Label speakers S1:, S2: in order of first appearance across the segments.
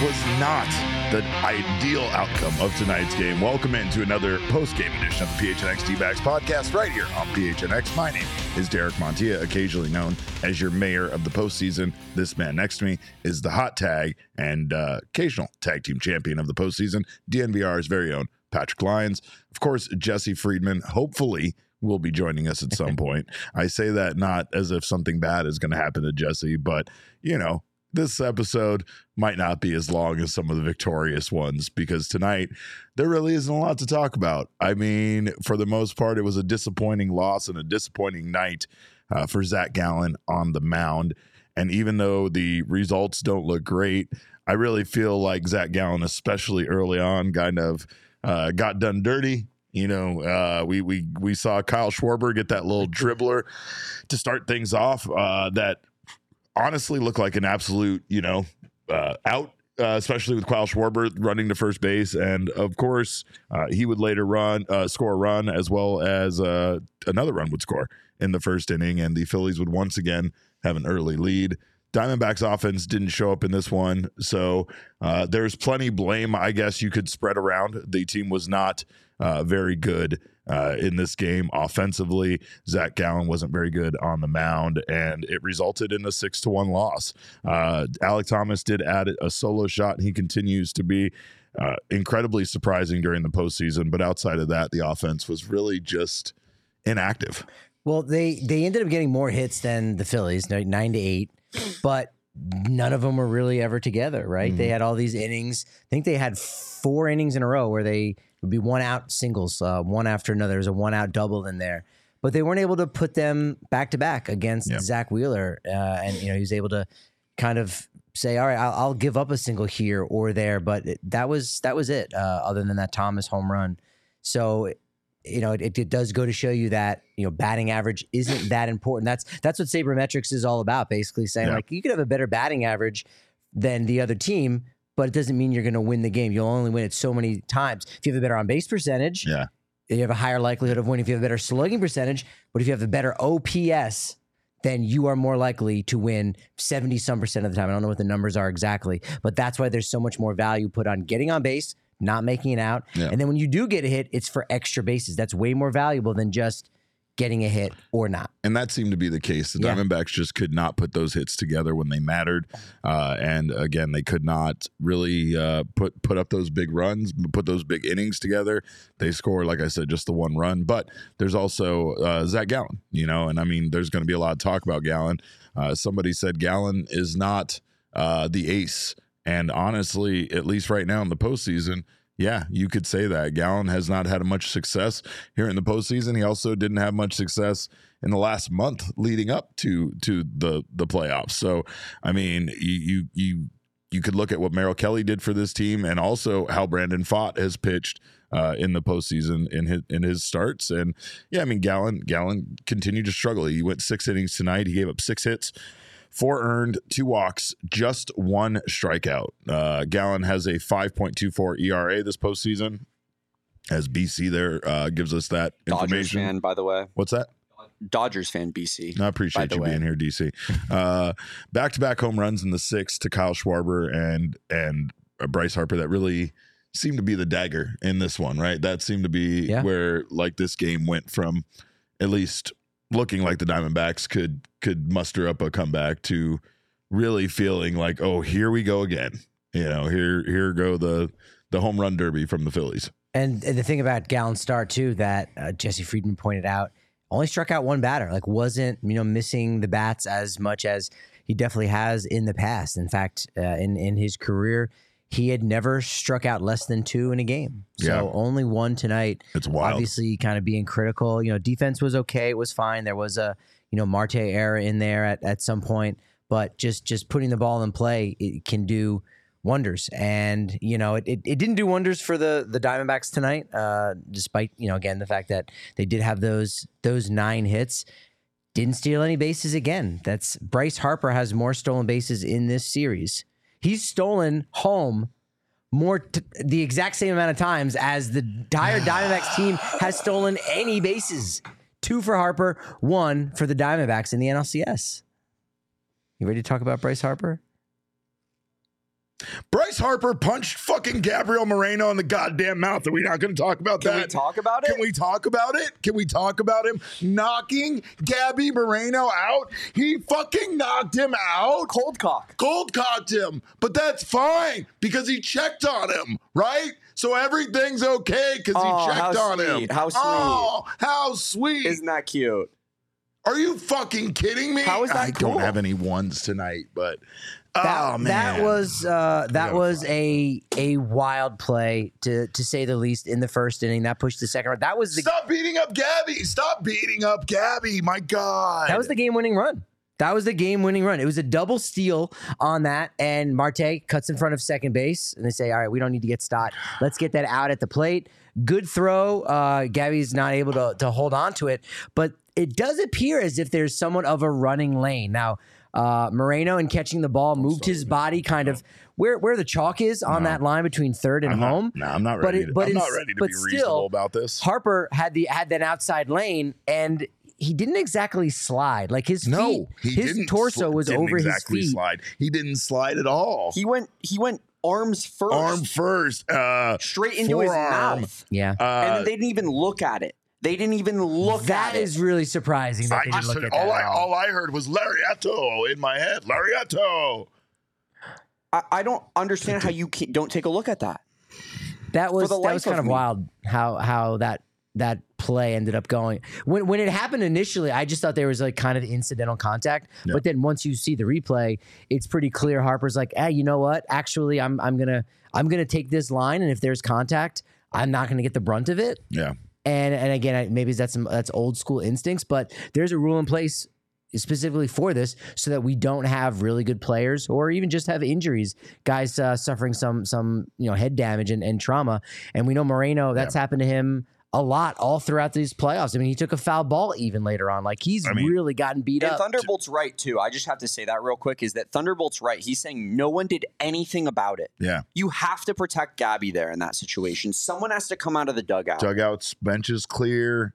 S1: Was not the ideal outcome of tonight's game. Welcome into another post-game edition of the PHNX D-Backs podcast right here on PHNX. My name is Derek Montilla, occasionally known as your mayor of the postseason. This man next to me is the hot tag and uh, occasional tag team champion of the postseason, DNVR's very own Patrick Lyons. Of course, Jesse Friedman, hopefully will be joining us at some point. I say that not as if something bad is going to happen to Jesse, but you know, this episode might not be as long as some of the victorious ones because tonight there really isn't a lot to talk about. I mean, for the most part, it was a disappointing loss and a disappointing night uh, for Zac Gallen on the mound. And even though the results don't look great, I really feel like Zac Gallen, especially early on, kind of uh, got done dirty. You know, uh, we we we saw Kyle Schwarber get that little dribbler to start things off. Uh, that honestly looked like an absolute, you know, uh, out. Uh, especially with Kyle Schwarber running to first base, and of course, uh, he would later run uh, score a run as well as uh, another run would score in the first inning, and the Phillies would once again have an early lead. Diamondbacks offense didn't show up in this one, so uh, there's plenty blame I guess you could spread around. The team was not very good uh, in this game offensively. Zac Gallen wasn't very good on the mound, and it resulted in a six to one loss. Uh, Alek Thomas did add a solo shot, and he continues to be. Uh, incredibly surprising during the postseason, but outside of that, the offense was really just inactive.
S2: Well, they they ended up getting more hits than the Phillies, nine nine to eight, but none of them were really ever together. Right? They had all these innings. I think they had four innings in a row where they would be one out singles, uh, one after another. There's a one out double in there, but they weren't able to put them back to back against. Zack Wheeler, uh, and you know he was able to kind of say, "All right, I'll, I'll give up a single here or there," but it, that was that was it. Uh, other than that Thomas home run, so you know, it, it does go to show you that you know batting average isn't that important. That's that's what sabermetrics is all about. Basically saying
S1: Yeah.
S2: like you could have a better batting average than the other team, but it doesn't mean you're going to win the game. You'll only win it so many times. If you have a better on base percentage,
S1: Yeah.
S2: you have a higher likelihood of winning. If you have a better slugging percentage, but if you have a better OPS, then you are more likely to win 70 some percent of the time. I don't know what the numbers are exactly, but that's why there's so much more value put on getting on base, not making it out.
S1: Yeah.
S2: And then when you do get a hit, it's for extra bases. That's way more valuable than just getting a hit or not.
S1: And that seemed to be the case. The
S2: Yeah.
S1: Diamondbacks just could not put those hits together when they mattered, uh, and again, they could not really uh, put put up those big runs, put those big innings together. They score, like I said, just the one run. But there's also uh, Zac Gallen, you know, and I mean, there's going to be a lot of talk about Gallen. Uh, somebody said Gallen is not uh, the ace, and honestly, at least right now in the postseason. Yeah, you could say that. Gallen has not had much success here in the postseason. He also didn't have much success in the last month leading up to to the the playoffs. So, I mean, you you you, you could look at what Merrill Kelly did for this team, and also how Brandon Pfaadt has pitched uh, in the postseason in his in his starts. And yeah, I mean, Gallen Gallen continued to struggle. He went six innings tonight. He gave up six hits. Four earned, two walks, just one strikeout. Uh, Gallen has a 5.24 ERA this postseason. As BC there uh, gives us that
S3: Dodgers
S1: information.
S3: fan, by the way.
S1: What's that?
S3: Dodgers fan, BC.
S1: I appreciate
S3: the
S1: you
S3: way.
S1: being here, DC. Uh, back-to-back home runs in the sixth to Kyle Schwarber and and uh, Bryce Harper. That really seemed to be the dagger in this one, right? That seemed to be
S2: Yeah.
S1: where like this game went from at least looking like the Diamondbacks could could muster up a comeback to really feeling like, oh, here we go again. You know, here here go the the home run derby from the Phillies.
S2: And, the thing about Gallen Star too that uh, Jesse Friedman pointed out, only struck out one batter. Like wasn't you know missing the bats as much as he definitely has in the past. In fact, uh, in in his career, he had never struck out less than two in a game. So
S1: Yeah.
S2: only one tonight.
S1: It's wild.
S2: Obviously, kind of being critical. You know, defense was okay. It was fine. There was a you know Marte error in there at, at some point, but just just putting the ball in play it can do wonders. And you know, it, it, it didn't do wonders for the the Diamondbacks tonight, uh, despite you know again the fact that they did have those those nine hits. Didn't steal any bases again. That's Bryce Harper has more stolen bases in this series. He's stolen home more t- the exact same amount of times as the entire Diamondbacks team has stolen any bases. Two for Harper, one for the Diamondbacks in the NLCS. You ready to talk about Bryce Harper?
S1: Bryce Harper punched fucking Gabriel Moreno in the goddamn mouth. Are we not going to talk about
S3: Can
S1: that?
S3: we talk about it?
S1: Can we talk about it? Can we talk about him knocking Gabby Moreno out? He fucking knocked him out.
S3: Cold cock.
S1: Cold cocked him, but that's fine because he checked on him, right? So everything's okay because
S3: Oh,
S1: he checked on him.
S3: how sweet.
S1: Oh, how sweet.
S3: Isn't that cute?
S1: Are you fucking kidding me?
S3: How is that
S1: I
S3: cool?
S1: don't have any ones tonight, but
S2: That,
S1: oh man,
S2: that was uh, that was a a wild play to to say the least in the first inning. That pushed the second. That was the
S1: Stop beating up Gabby. Stop beating up Gabby. My God.
S2: That was the game winning run. That was the game winning run. It was a double steal on that, and Marte cuts in front of second base, and they say, "All right, we don't need to get Stott. Let's get that out at the plate." Good throw. Uh, Gabby's not able to to hold on to it, but it does appear as if there's somewhat of a running lane now. Uh, Moreno and catching the ball moved his body kind of where where the chalk is on that line between third and
S1: I'm
S2: home.
S1: Not, no, I'm not
S2: But
S1: ready.
S2: it-
S1: to,
S2: but
S1: I'm not
S2: it's-
S1: ready to
S2: but
S1: be
S2: still,
S1: reasonable about this.
S2: Harper had the had that outside lane and he didn't exactly slide. Like his
S1: no,
S2: feet,
S1: he
S2: his
S1: didn't.
S2: torso
S1: sli-
S2: was
S1: didn't
S2: over
S1: exactly
S2: his feet.
S1: Slide. He didn't slide at all.
S3: He went. He went arms first,
S1: Arm first, uh,
S3: straight into his
S1: forearm.
S3: mouth,
S2: Yeah.
S3: and
S1: Uh,
S3: then they didn't even look at it. They didn't even look
S2: That
S3: at it.
S2: is really surprising that
S1: I
S2: they didn't
S1: just
S2: look
S1: heard-
S2: at that
S1: all I
S2: all.
S1: all I heard was Lariato in my head. Lariato.
S3: I, I don't understand how you can, don't take a look at that.
S2: That was
S3: the
S2: that was
S3: life
S2: kind
S3: of
S2: of
S3: me.
S2: wild how how that that play ended up going. When when it happened initially, I just thought there was like kind of incidental contact.
S1: Yeah.
S2: But then once you see the replay, it's pretty clear Harper's like, hey, you know what? Actually, I'm I'm gonna I'm gonna take this line, and if there's contact, I'm not gonna get the brunt of it.
S1: Yeah.
S2: And and again, maybe that's some that's old school instincts, but there's a rule in place specifically for this, so that we don't have really good players or even just have injuries, guys uh, suffering some some you know head damage and, and trauma. And we know Moreno, that's happened to him a lot all throughout these playoffs. I mean, he took a foul ball even later on. Like he's
S1: I mean-
S2: really gotten beat
S3: And
S2: up.
S3: Thunderbolt's right too. I just have to say that real quick is that Thunderbolt's right. He's saying no one did anything about it.
S1: Yeah.
S3: You have to protect Gabby there in that situation. Someone has to come out of the dugout.
S1: Dugouts, benches clear.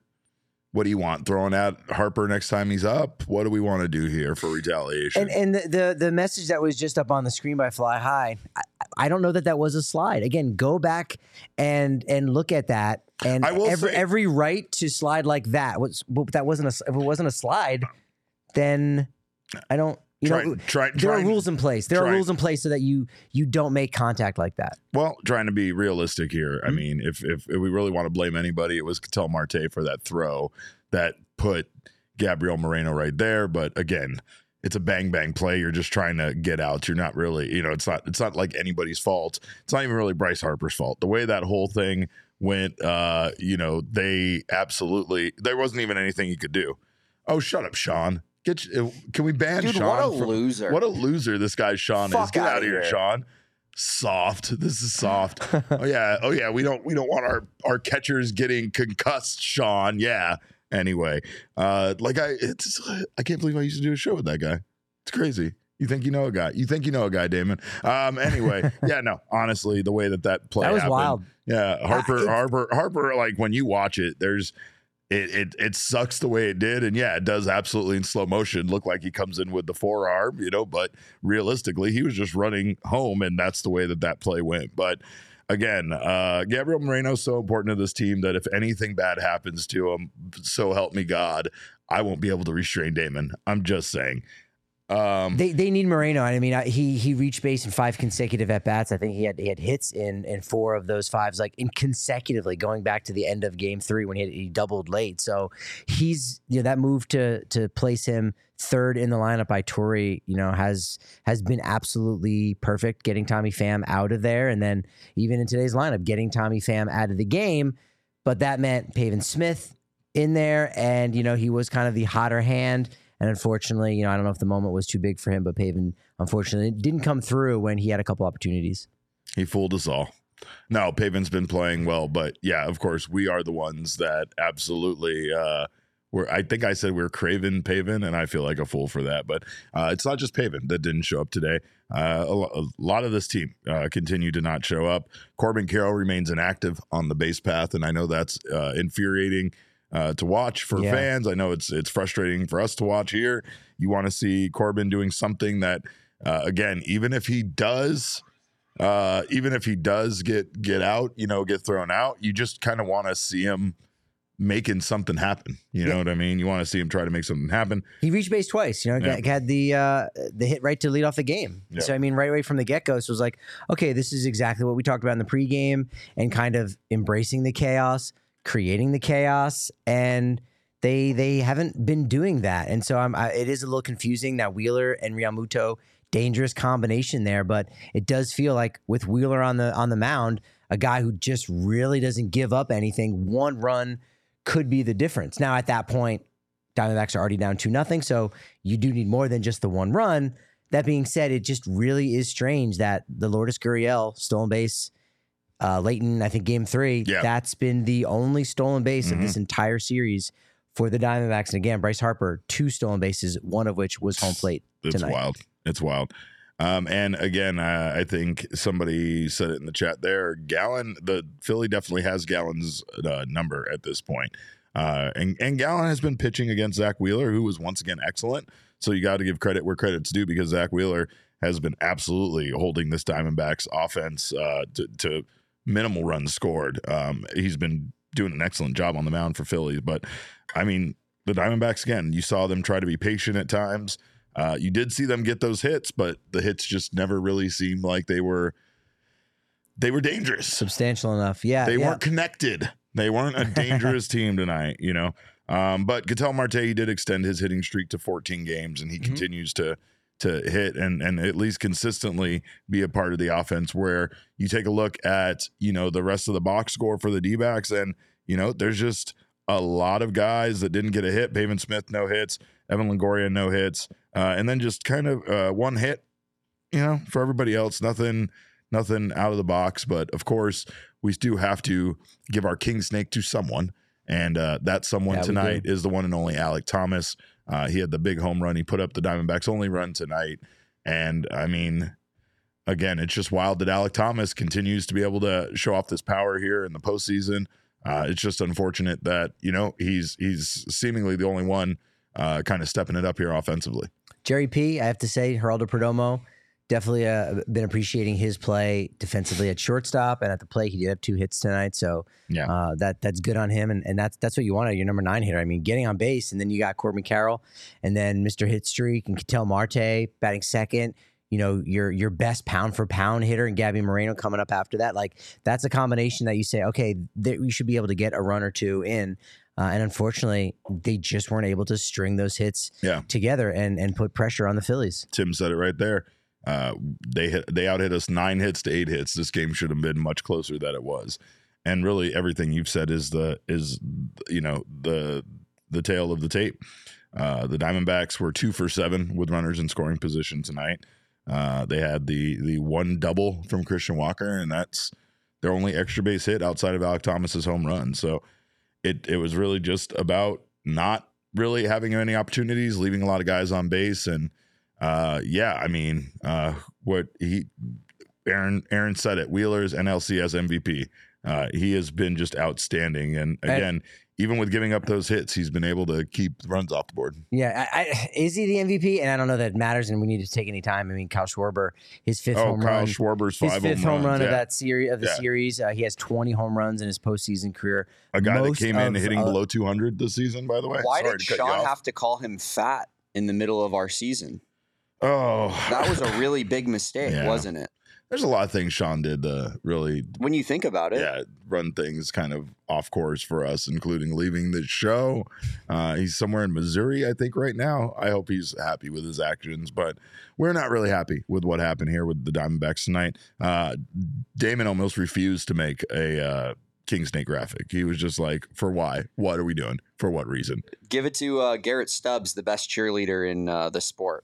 S1: What do you want? Throwing at Harper next time he's up? What do we want to do here for retaliation?
S2: And and the, the the message that was just up on the screen by Fly High, I, I don't know that that was a slide. Again, go back and and look at that. And
S1: I will
S2: every
S1: say-
S2: every right to slide like that was that wasn't a if it wasn't a slide, then I don't. You
S1: Try-
S2: know,
S1: try-
S2: there are rules in place. There are rules in place so that you you don't make contact like that.
S1: Well, trying to be realistic here.
S2: Mm-hmm.
S1: I mean, if, if if we really want to blame anybody, it was Ketel Marte for that throw that put Gabriel Moreno right there. But again, it's a bang bang play. You're just trying to get out. You're not really, you know, it's not it's not like anybody's fault. It's not even really Bryce Harper's fault. The way that whole thing went, uh, you know, they absolutely there wasn't even anything he could do. Oh, shut up, Sean. Get you, can we ban
S3: Dude,
S1: Sean?
S3: what a
S1: from-
S3: loser.
S1: What a loser this guy Sean is. Get out of here,
S3: here.
S1: Sean. Soft. This is soft. oh yeah. Oh yeah. We don't we don't want our our catchers getting concussed, Sean. Yeah. Anyway, uh, like I it's I can't believe I used to do a show with that guy. It's crazy. You think you know a guy? You think you know a guy, Damon? Um. Anyway, yeah. No. Honestly, the way that that play
S2: That was
S1: happened,
S2: wild.
S1: Yeah. Harper.
S2: it's-
S1: Harper. Harper. Like when you watch it, there's it, it it sucks the way it did, and yeah, it does absolutely in slow motion look like he comes in with the forearm, you know. But realistically, he was just running home, and that's the way that that play went. But again, uh, Gabriel Moreno is so important to this team that if anything bad happens to him, so help me God, I won't be able to restrain Damon. I'm just saying. Um,
S2: They they need Moreno. I mean, I, he he reached base in five consecutive at bats. I think he had he had hits in in four of those fives, like in consecutively, going back to the end of Game Three when he, had, he doubled late. So he's you know that move to to place him third in the lineup by Torey, you know, has has been absolutely perfect. Getting Tommy Pham out of there, and then even in today's lineup, getting Tommy Pham out of the game. But that meant Pavin Smith in there, and you know he was kind of the hotter hand. And unfortunately, you know, I don't know if the moment was too big for him, but Pavin unfortunately didn't come through when he had a couple opportunities.
S1: He fooled us all. No, Pavin's been playing well, but yeah, of course, we are the ones that absolutely. Uh, we're, I think I said we are craving Pavin, and I feel like a fool for that. But uh, it's not just Pavin that didn't show up today. Uh, a, a lot of this team uh, continue to not show up. Corbin Carroll remains inactive on the base path, and I know that's uh, infuriating uh, to watch for
S2: Yeah.
S1: fans. I know it's it's frustrating for us to watch here. You want to see Corbin doing something that, uh, again, even if he does uh, even if he does get get out, you know, get thrown out, you just kind of want to see him making something happen. You know what I mean? You want to see him try to make something happen.
S2: He reached base twice. You know,
S1: Yeah.
S2: had the uh, the hit right to lead off the game.
S1: Yeah.
S2: So I mean, right away from the get go, so it was like, okay, this is exactly what we talked about in the pregame, and kind of embracing the chaos, creating the chaos, and they they haven't been doing that. And so I, it is a little confusing that Wheeler and Realmuto dangerous combination there, but it does feel like with Wheeler on the on the mound, a guy who just really doesn't give up anything. One run could be the difference. Now at that point, Diamondbacks are already down two nothing, so you do need more than just the one run. That being said, it just really is strange that the Lourdes Gurriel stolen base, uh, Leighton, I think game three,
S1: Yeah.
S2: that's been the only stolen base of this entire series for the Diamondbacks. And again, Bryce Harper, two stolen bases, one of which was home plate
S1: It's
S2: tonight.
S1: wild. It's wild. Um, and again, uh, I think somebody said it in the chat there. Gallen, the Philly definitely has Gallen's uh, number at this point. Uh, and, and Gallen has been pitching against Zack Wheeler, who was once again excellent. So you got to give credit where credit's due because Zack Wheeler has been absolutely holding this Diamondbacks offense uh, to, to minimal runs scored. Um, he's been doing an excellent job on the mound for Philly. But I mean, the Diamondbacks again, you saw them try to be patient at times. Uh, you did see them get those hits, but the hits just never really seemed like they were they were dangerous.
S2: Substantial enough. Yeah.
S1: They
S2: yeah.
S1: weren't connected. They weren't a dangerous team tonight, you know. Um, but Ketel Marte he did extend his hitting streak to 14 games, and he
S2: Mm-hmm.
S1: continues to to hit and and at least consistently be a part of the offense. Where you take a look at you know the rest of the box score for the D backs, and you know there's just a lot of guys that didn't get a hit. Pavin Smith no hits, Evan Longoria no hits, uh, and then just kind of uh, one hit. You know, for everybody else, nothing nothing out of the box. But of course, we do have to give our king snake to someone. And uh, that someone
S2: Yeah,
S1: tonight is the one and only Alek Thomas. Uh, he had the big home run. He put up the Diamondbacks' only run tonight. And I mean, again, it's just wild that Alek Thomas continues to be able to show off this power here in the postseason. Uh, it's just unfortunate that you know he's he's seemingly the only one uh, kind of stepping it up here offensively.
S2: Jerry P, I have to say, Geraldo Perdomo, definitely uh, been appreciating his play defensively at shortstop and at the plate. He did have two hits tonight, so
S1: Yeah.
S2: uh, that that's good on him, and, and that's that's what you want out your number nine hitter. I mean, getting on base, and then you got Corbin Carroll, and then Mister Hit Streak and Ketel Marte batting second. You know, your your best pound for pound hitter and Gabby Moreno coming up after that. Like that's a combination that you say, okay, that we should be able to get a run or two in. Uh, and unfortunately, they just weren't able to string those hits
S1: Yeah.
S2: together and and put pressure on the Phillies.
S1: Tim said it right there. Uh, they hit, they out hit us nine hits to eight hits. This game should have been much closer than it was. And really, everything you've said is the is you know the the tail of the tape. Uh, the Diamondbacks were two for seven with runners in scoring position tonight. Uh, they had the the one double from Christian Walker, and that's their only extra base hit outside of Alek Thomas's home run. So it it was really just about not really having any opportunities, leaving a lot of guys on base, and uh, yeah, I mean, uh, what he Aaron Aaron said it. Wheeler's NLCS MVP. Uh, he has been just outstanding, and again, even with giving up those hits, he's been able to keep runs off the board.
S2: Yeah, I, I, is he the MVP? And I don't know that it matters, and we need to take any time. I mean, Kyle Schwarber, his fifth
S1: Oh,
S2: home
S1: Kyle
S2: run,
S1: Schwarber's
S2: his
S1: five
S2: fifth
S1: home,
S2: home run
S1: runs,
S2: of that series of the
S1: Yeah.
S2: series. Uh, he has 20 home runs in his postseason career.
S1: A guy
S2: most
S1: that came in hitting
S2: uh,
S1: below 200 this season, by the way.
S3: Why
S1: Sorry
S3: did
S1: to cut you
S3: Sean have to call him fat in the middle of our season?
S1: Oh,
S3: That was a really big mistake,
S1: Yeah.
S3: wasn't it?
S1: there's a lot of things Sean did to really,
S3: When you think about it,
S1: yeah, run things kind of off course for us, including leaving the show. Uh, he's somewhere in Missouri, I think, right now. I hope he's happy with his actions, but we're not really happy with what happened here with the Diamondbacks tonight. Uh, Damon almost refused to make a uh, King Snake graphic. He was just like, "For why? What are we doing? For what reason?"
S3: give it to uh, Garrett Stubbs, the best cheerleader in uh, the sport.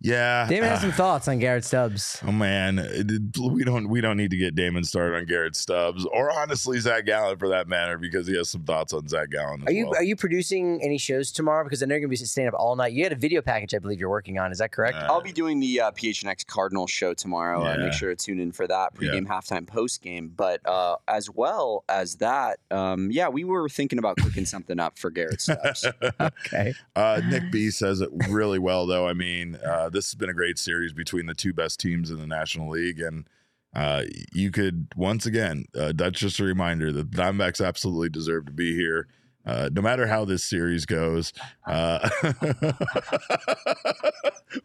S1: Yeah,
S2: Damon has
S1: uh,
S2: some thoughts on Garrett Stubbs.
S1: Oh man, it- it- we don't we don't need to get Damon started on Garrett Stubbs or honestly Zac Gallen for that matter because he has some thoughts on Zac Gallen.
S2: Are you
S1: well.
S2: are you producing any shows tomorrow? Because I know you're gonna be staying up all night. You had a video package, I believe you're working on. Is that correct?
S1: Uh,
S3: I'll be doing the uh, PHNX Cardinals show tomorrow. Uh, make sure to tune in for that
S1: Yeah.
S3: pregame, halftime, postgame. But uh, as well as that, um, yeah, we were thinking about cooking something up for Garrett Stubbs.
S2: okay.
S1: Uh, Nick B says it really well, though. I mean, uh, this has been a great series between the two best teams in the National League, and uh, you could once again. Uh, that's just a reminder that the Diamondbacks absolutely deserve to be here, uh, no matter how this series goes. Uh,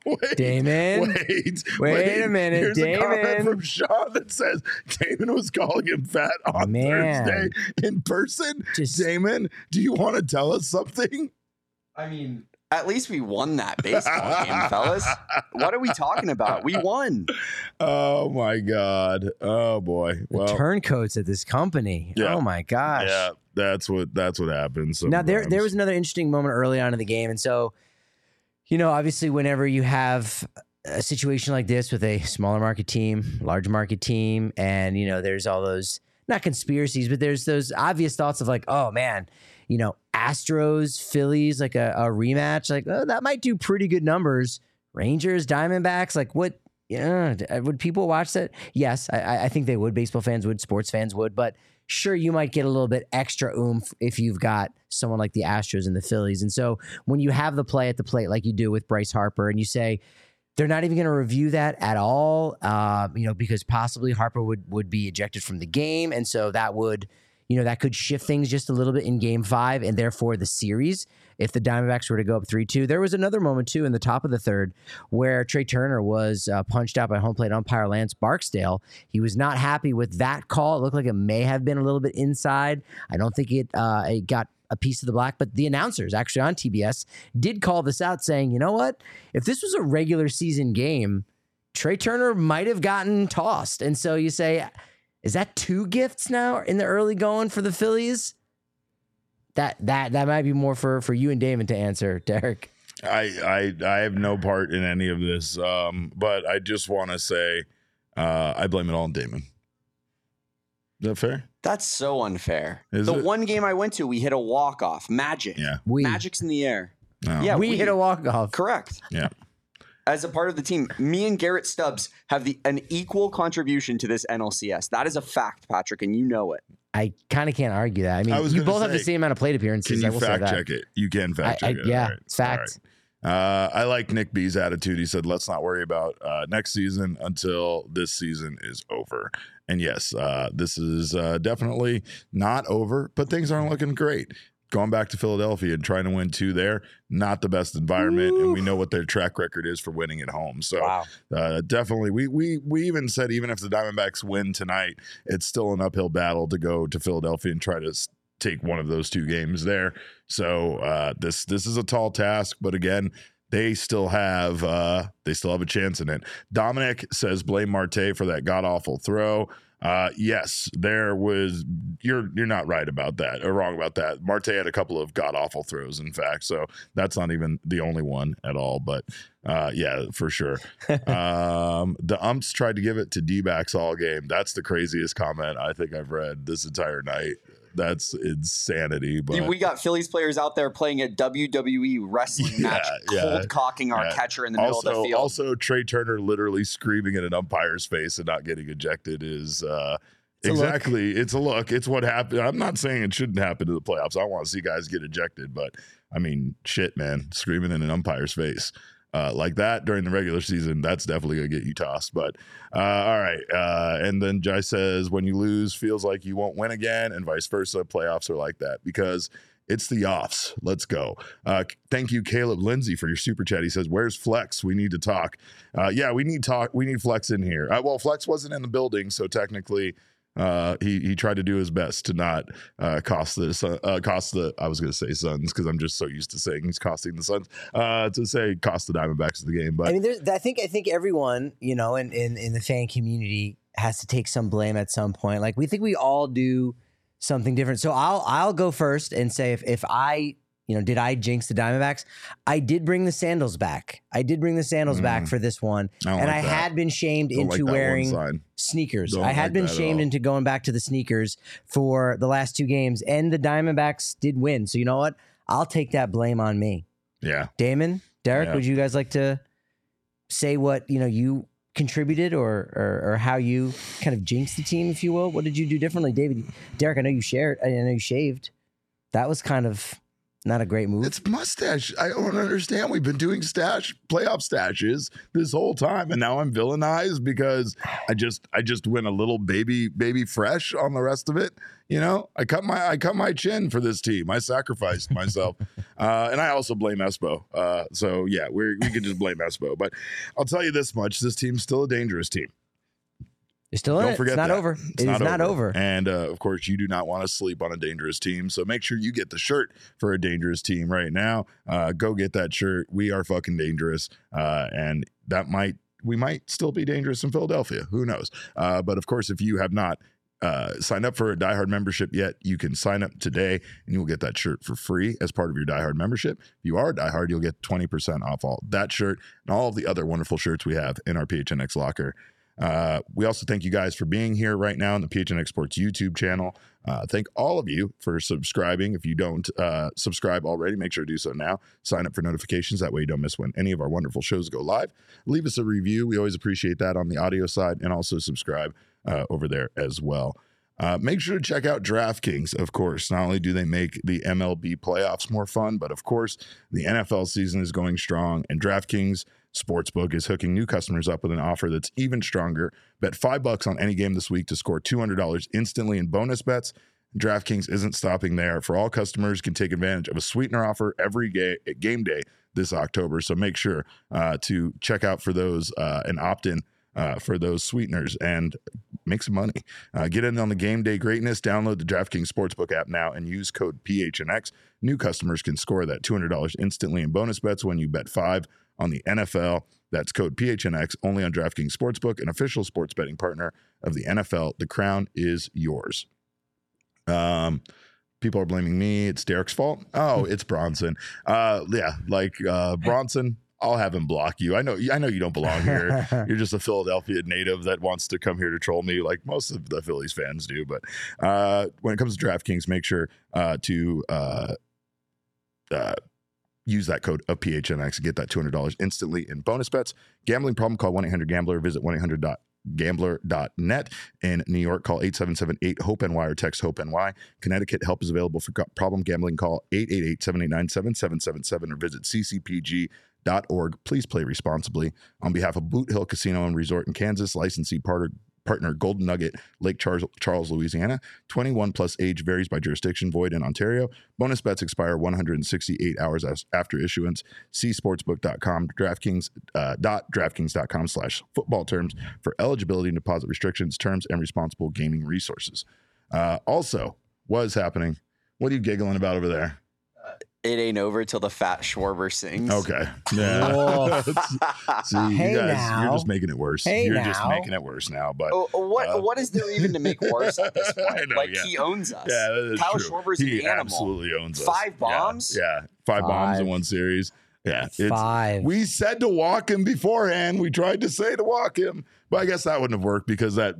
S1: wait,
S2: Damon.
S1: Wait,
S2: Wait a minute,
S1: Here's a comment from Sean that says Damon was calling him fat on
S2: Man.
S1: Thursday in person.
S2: Just-
S1: Damon, do you want to tell us something?
S3: I mean, at least we won that baseball game, fellas. What are we talking about? We won.
S1: Oh my god. Oh boy.
S2: The turncoats at this company.
S1: Yeah.
S2: Oh my gosh.
S1: yeah, that's what that's what happens.
S2: Now there there was another interesting moment early on in the game, and so you know, obviously, whenever you have a situation like this with a smaller market team, large market team, and you know, there's all those not conspiracies, but there's those obvious thoughts of like, oh man, you know, Astros, Phillies, like a, a rematch, like oh, that might do pretty good numbers. Rangers, Diamondbacks, like what? Yeah, would people watch that? Yes, I- I, I think they would. Baseball fans would, sports fans would, but sure, you might get a little bit extra oomph if you've got someone like the Astros and the Phillies. And so when you have the play at the plate like you do with Bryce Harper, and you say they're not even going to review that at all, uh, you know, because possibly Harper would would be ejected from the game, and so that would. You know, that could shift things just a little bit in game five and therefore the series if the Diamondbacks were to go up 3 2. There was another moment, too, in the top of the third where Trea Turner was uh, punched out by home plate umpire Lance Barksdale. He was not happy with that call. It looked like it may have been a little bit inside. I don't think it, uh, it got a piece of the black, but the announcers actually on TBS did call this out saying, you know what? If this was a regular season game, Trea Turner might have gotten tossed. And so you say, is that two gifts now in the early going for the Phillies? That that that might be more for for you and Damon to answer, Derek.
S1: I, I I have no part in any of this. Um, but I just want to say uh, I blame it all on Damon. Is that fair?
S3: That's so unfair.
S1: Is
S3: the
S1: it?
S3: one game I went to, we hit a walk off. Magic.
S1: Yeah.
S2: We
S3: Magic's in the air.
S1: No.
S3: Yeah,
S2: we,
S3: we-
S2: hit a walk off.
S3: Correct.
S1: Yeah.
S3: As a part of the team, me and Garrett Stubbs have the an equal contribution to this NLCS. That is a fact, Patrick, and you know it.
S2: I kind of can't argue that. I mean,
S1: I
S2: you
S1: gonna
S2: both have the same amount of plate appearances.
S1: Can
S2: I
S1: you
S2: will say
S1: fact
S2: that.
S1: check it? You can fact
S2: I-
S1: check
S2: I-
S1: it.
S2: yeah,
S1: All right.
S2: it's fact.
S1: All right. Uh, I like Nick B's attitude. He said, "Let's not worry about uh, next season until this season is over." And yes, uh, this is uh, definitely not over, but things aren't looking great. Going back to Philadelphia and trying to win two there, not the best environment, and we know what their track record is for winning at home. So
S3: Wow.
S1: uh, definitely, we we we even said even if the Diamondbacks win tonight, it's still an uphill battle to go to Philadelphia and try to take one of those two games there. So uh, this this is a tall task, but again, they still have uh, they still have a chance in it. Dominic says blame Marte for that god awful throw. Uh, yes, there was. You're you're not right about that or wrong about that. Marte had a couple of god awful throws, in fact. So that's not even the only one at all. But uh, yeah, for sure. um, the umps tried to give it to D backs all game. That's the craziest comment I think I've read this entire night. That's insanity. But
S3: we got Phillies players out there playing a WWE wrestling
S1: Yeah,
S3: match,
S1: yeah,
S3: cold cocking our
S1: yeah.
S3: catcher in the middle
S1: also,
S3: of the field.
S1: also Trea Turner literally screaming in an umpire's face and not getting ejected is uh,
S2: a look.
S1: exactly. It's a look. It's what happened. I'm not saying it shouldn't happen to the playoffs. I want to see guys get ejected, but I mean, shit, man, screaming in an umpire's face. Uh, like that during the regular season, that's definitely gonna get you tossed. But uh, all right, uh, and then Jai says when you lose, feels like you won't win again, and vice versa. Playoffs are like that because it's the offs. Let's go. Uh, thank you, Caleb Lindsay, for your super chat. He says, "Where's Flex? We need to talk." Uh, yeah, we need talk. We need Flex in here. Uh, well, Flex wasn't in the building, so technically, uh, he he tried to do his best to not uh, cost the uh, cost the. I was going to say Suns because I'm just so used to saying he's costing the Suns. Uh, to say cost the Diamondbacks of the game, but
S2: I mean, I think I think everyone, you know, in, in in the fan community has to take some blame at some point. Like we think we all do something different. So I'll I'll go first and say if if I you know did I jinx the Diamondbacks? I did bring the sandals back. I did bring the sandals back
S1: Mm.
S2: for this one,
S1: I
S2: and
S1: like
S2: I
S1: that.
S2: had been shamed
S1: Don't
S2: into
S1: one
S2: wearing sneakers.
S1: Don't
S2: I had
S1: like
S2: been shamed into going back to the sneakers for the last two games, and the Diamondbacks did win. So you know what? I'll take that blame on me.
S1: Yeah,
S2: Damon, Derek,
S1: Yeah.
S2: would you guys like to say what you know you contributed or, or or how you kind of jinxed the team, if you will? What did you do differently, David? Derek, I know you shared. I know you shaved. That was kind of not a great move.
S1: it's mustache. I don't understand. We've been doing stash playoff stashes this whole time, and now I'm villainized because I just I just went a little baby baby fresh on the rest of it. You know, I cut my I cut my chin for this team. I sacrificed myself, uh, and I also blame Espo. Uh, so yeah, we we could just blame Espo. But I'll tell you this much: this team's still a dangerous team.
S2: You're still in
S1: Don't
S2: it.
S1: forget
S2: it's not
S1: that.
S2: over.
S1: It's
S2: It is not over.
S1: And uh, of course, you do not want to sleep on a dangerous team. So make sure you get the shirt for a dangerous team right now. Uh, go get that shirt. We are fucking dangerous, uh, and that might we might still be dangerous in Philadelphia. Who knows? Uh, but of course, if you have not. Uh, signed up for a Die Hard membership yet you can sign up today and you'll get that shirt for free as part of your Die Hard membership if you are Die Hard, you'll get 20% off all that shirt and all of the other wonderful shirts we have in our phnx locker uh, we also thank you guys for being here right now on the PHN Sports YouTube channel. Uh, thank all of you for subscribing. If you don't uh, subscribe already, make sure to do so now. Sign up for notifications. That way you don't miss when any of our wonderful shows go live. Leave us a review. We always appreciate that on the audio side. And also subscribe uh, over there as well. Uh, make sure to check out DraftKings, of course. Not only do they make the MLB playoffs more fun, but of course, the NFL season is going strong, and DraftKings Sportsbook is hooking new customers up with an offer that's even stronger. Bet five bucks on any game this week to score $200 instantly in bonus bets. DraftKings isn't stopping there. For all customers, can take advantage of a sweetener offer every ga- game day this October. So make sure uh, to check out for those uh, and opt in uh, for those sweeteners and make some money. Uh, get in on the game day greatness. Download the DraftKings Sportsbook app now and use code PHNX. New customers can score that $200 instantly in bonus bets when you bet five on the NFL. That's code PHNX only on DraftKings Sportsbook, an official sports betting partner of the NFL. The crown is yours. Um, people are blaming me. It's Derek's fault. Oh, it's Bronson. Uh, yeah, like uh, Bronson. I'll have him block you. I know. I know you don't belong here. You're just a Philadelphia native that wants to come here to troll me, like most of the Phillies fans do. But uh, when it comes to DraftKings, make sure uh, to uh, uh, use that code of PHNX to get that $200 instantly in bonus bets. Gambling problem, call 1 800 Gambler. Visit 1 800 gambler.net in New York call 877-8-HOPE-NY or text HOPE-NY. Connecticut help is available for problem gambling call 888-789-7777 or visit ccpg.org. Please play responsibly. On behalf of Boot Hill Casino and Resort in Kansas, licensee partner partner Golden Nugget, Lake Charles, Charles, Louisiana. 21 plus age varies by jurisdiction, void in Ontario. Bonus bets expire 168 hours after issuance. See sportsbook.com, DraftKings, uh, dot, DraftKings.com slash football terms for eligibility and deposit restrictions, terms, and responsible gaming resources. Uh, also, what is happening? What are you giggling about over there?
S3: It ain't over till the fat Schwarber sings.
S1: Okay. Yeah. See,
S2: Hey
S1: you guys, you're just making it worse.
S2: Hey
S1: you're just making it worse now. But
S3: Oh, what
S1: Uh,
S3: what is there even to make worse at this point?
S1: Know,
S3: like
S1: yeah.
S3: he owns us.
S1: Yeah, that is
S3: Kyle
S1: true.
S3: Schwarber's
S1: he
S3: an animal.
S1: absolutely owns us.
S3: Five bombs?
S1: Yeah, five, bombs in one series. Yeah, it's,
S2: Five.
S1: We said to walk him beforehand. We tried to say to walk him, but I guess that wouldn't have worked because that,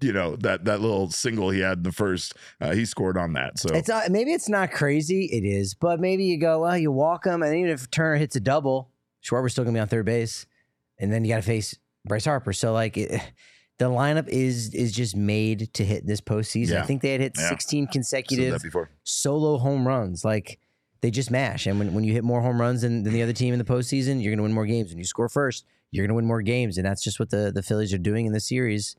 S1: you know, that that little single he had in the first, uh, he scored on that. So
S2: It's not maybe it's not crazy. It is, but maybe you go, well, you walk him, and even if Turner hits a double, Schwarber's still gonna be on third base, and then you got to face Bryce Harper. So like, it, the lineup is is just made to hit this postseason.
S1: Yeah.
S2: I think they had hit
S1: Yeah.
S2: 16 consecutive solo home runs. Like they just mash. And when, when you hit more home runs than, than the other team in the postseason, you're going to win more games. When you score first, you're going to win more games. And that's just what the, the Phillies are doing in the series,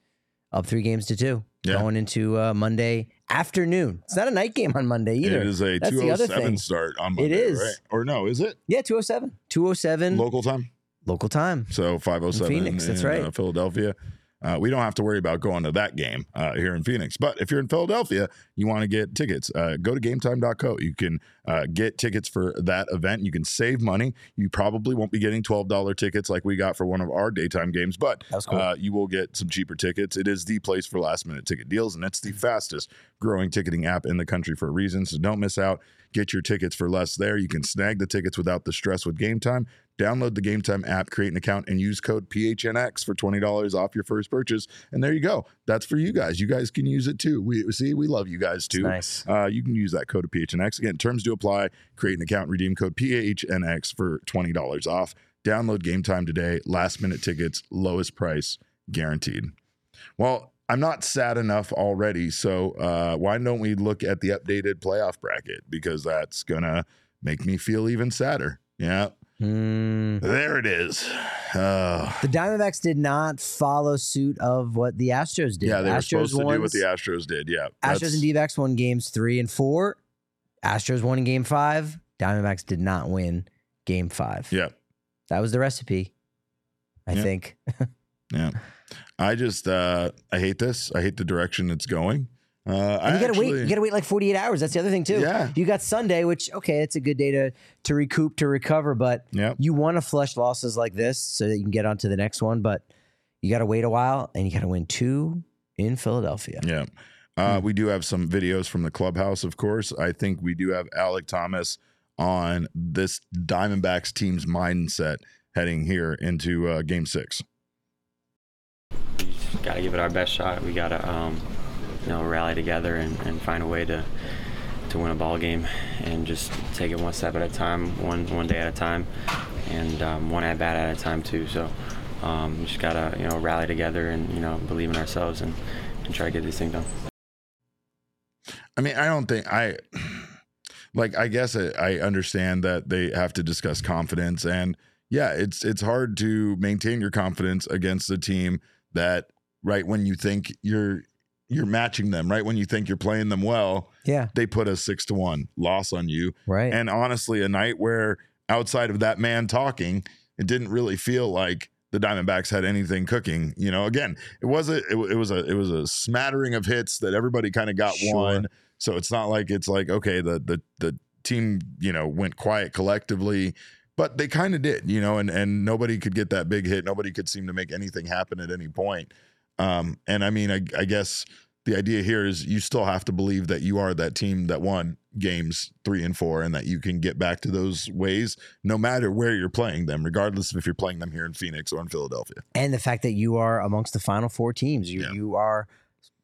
S2: up three games to two,
S1: Yeah.
S2: going into uh, Monday afternoon. It's not a night game on Monday either.
S1: It is a
S2: That's
S1: 207 start on Monday, It
S2: is.
S1: right? Or no, is it
S2: Yeah, 207. 207
S1: local time?
S2: local time.
S1: So 507
S2: In Phoenix, that's
S1: in,
S2: right.
S1: uh, Philadelphia. Uh, we don't have to worry about going to that game uh, here in Phoenix. But if you're in Philadelphia, you want to get tickets, uh, go to gametime.co. You can uh, get tickets for that event. You can save money. You probably won't be getting $12 tickets like we got for one of our daytime games, but
S2: cool.
S1: uh, you will get some cheaper tickets. It is the place for last minute ticket deals, and it's the fastest growing ticketing app in the country for a reason. So don't miss out. Get your tickets for less there. You can snag the tickets without the stress with Gametime. Download the Gametime app, create an account, and use code PHNX for twenty dollars off your first purchase. And there you go. That's for you guys. You guys can use it too. We see we love you guys too.
S2: nice.
S1: Uh, you can use that code of PHNX. Again, terms do apply. Create an account, redeem code PHNX for twenty dollars off. Download Gametime today. Last minute tickets, lowest price guaranteed. Well, I'm not sad enough already, so uh, why don't we look at the updated playoff bracket because that's gonna make me feel even sadder. Yeah,
S2: Hmm.
S1: there it is. Uh,
S2: The Diamondbacks did not follow suit of what the Astros did.
S1: yeah, they were
S2: Astros
S1: supposed to do what the Astros did. Yeah,
S2: Astros
S1: that's-
S2: and D-backs won games three and four. Astros won in game five. Diamondbacks did not win game five.
S1: Yeah,
S2: That was the recipe, I
S1: Yeah.
S2: think.
S1: yeah. I just uh, I hate this. I hate the direction it's going. Uh,
S2: And you gotta
S1: actually,
S2: wait. You gotta wait like 48 hours. That's the other thing too.
S1: Yeah.
S2: You got Sunday, which okay, it's a good day to to recoup to recover, but
S1: Yeah.
S2: you want to flush losses like this so that you can get on to the next one. But you got to wait a while, and you got to win two in Philadelphia.
S1: Yeah.
S2: Hmm.
S1: Uh, We do have some videos from the clubhouse, of course. I think we do have Alek Thomas on this Diamondbacks team's mindset heading here into uh, game six.
S4: we just got to give it our best shot. We got to, um, you know, rally together and, and find a way to to win a ball game, and just take it one step at a time, one one day at a time, and um, one at bat at a time too. So, um, just got to, you know, rally together and you know believe in ourselves and, and try to get this thing done.
S1: I mean, I don't think I like. I guess I, I understand that they have to discuss confidence, and yeah, it's it's hard to maintain your confidence against a team that right when you think you're you're matching them, right when you think you're playing them well,
S2: Yeah.
S1: they put a six to one loss on you.
S2: Right.
S1: And honestly, a night where outside of that man talking, it didn't really feel like the Diamondbacks had anything cooking. You know, again, it was a it, it was a it was a smattering of hits that everybody kind of got
S2: Sure.
S1: one. So it's not like it's like okay, the the the team you know went quiet collectively. But they kind of did, you know, and and nobody could get that big hit. Nobody could seem to make anything happen at any point. Um, and I mean, I, I guess the idea here is you still have to believe that you are that team that won games three and four and that you can get back to those ways no matter where you're playing them, regardless of if you're playing them here in Phoenix or in Philadelphia.
S2: and the fact that you are amongst the final four teams. You
S1: Yeah.
S2: you are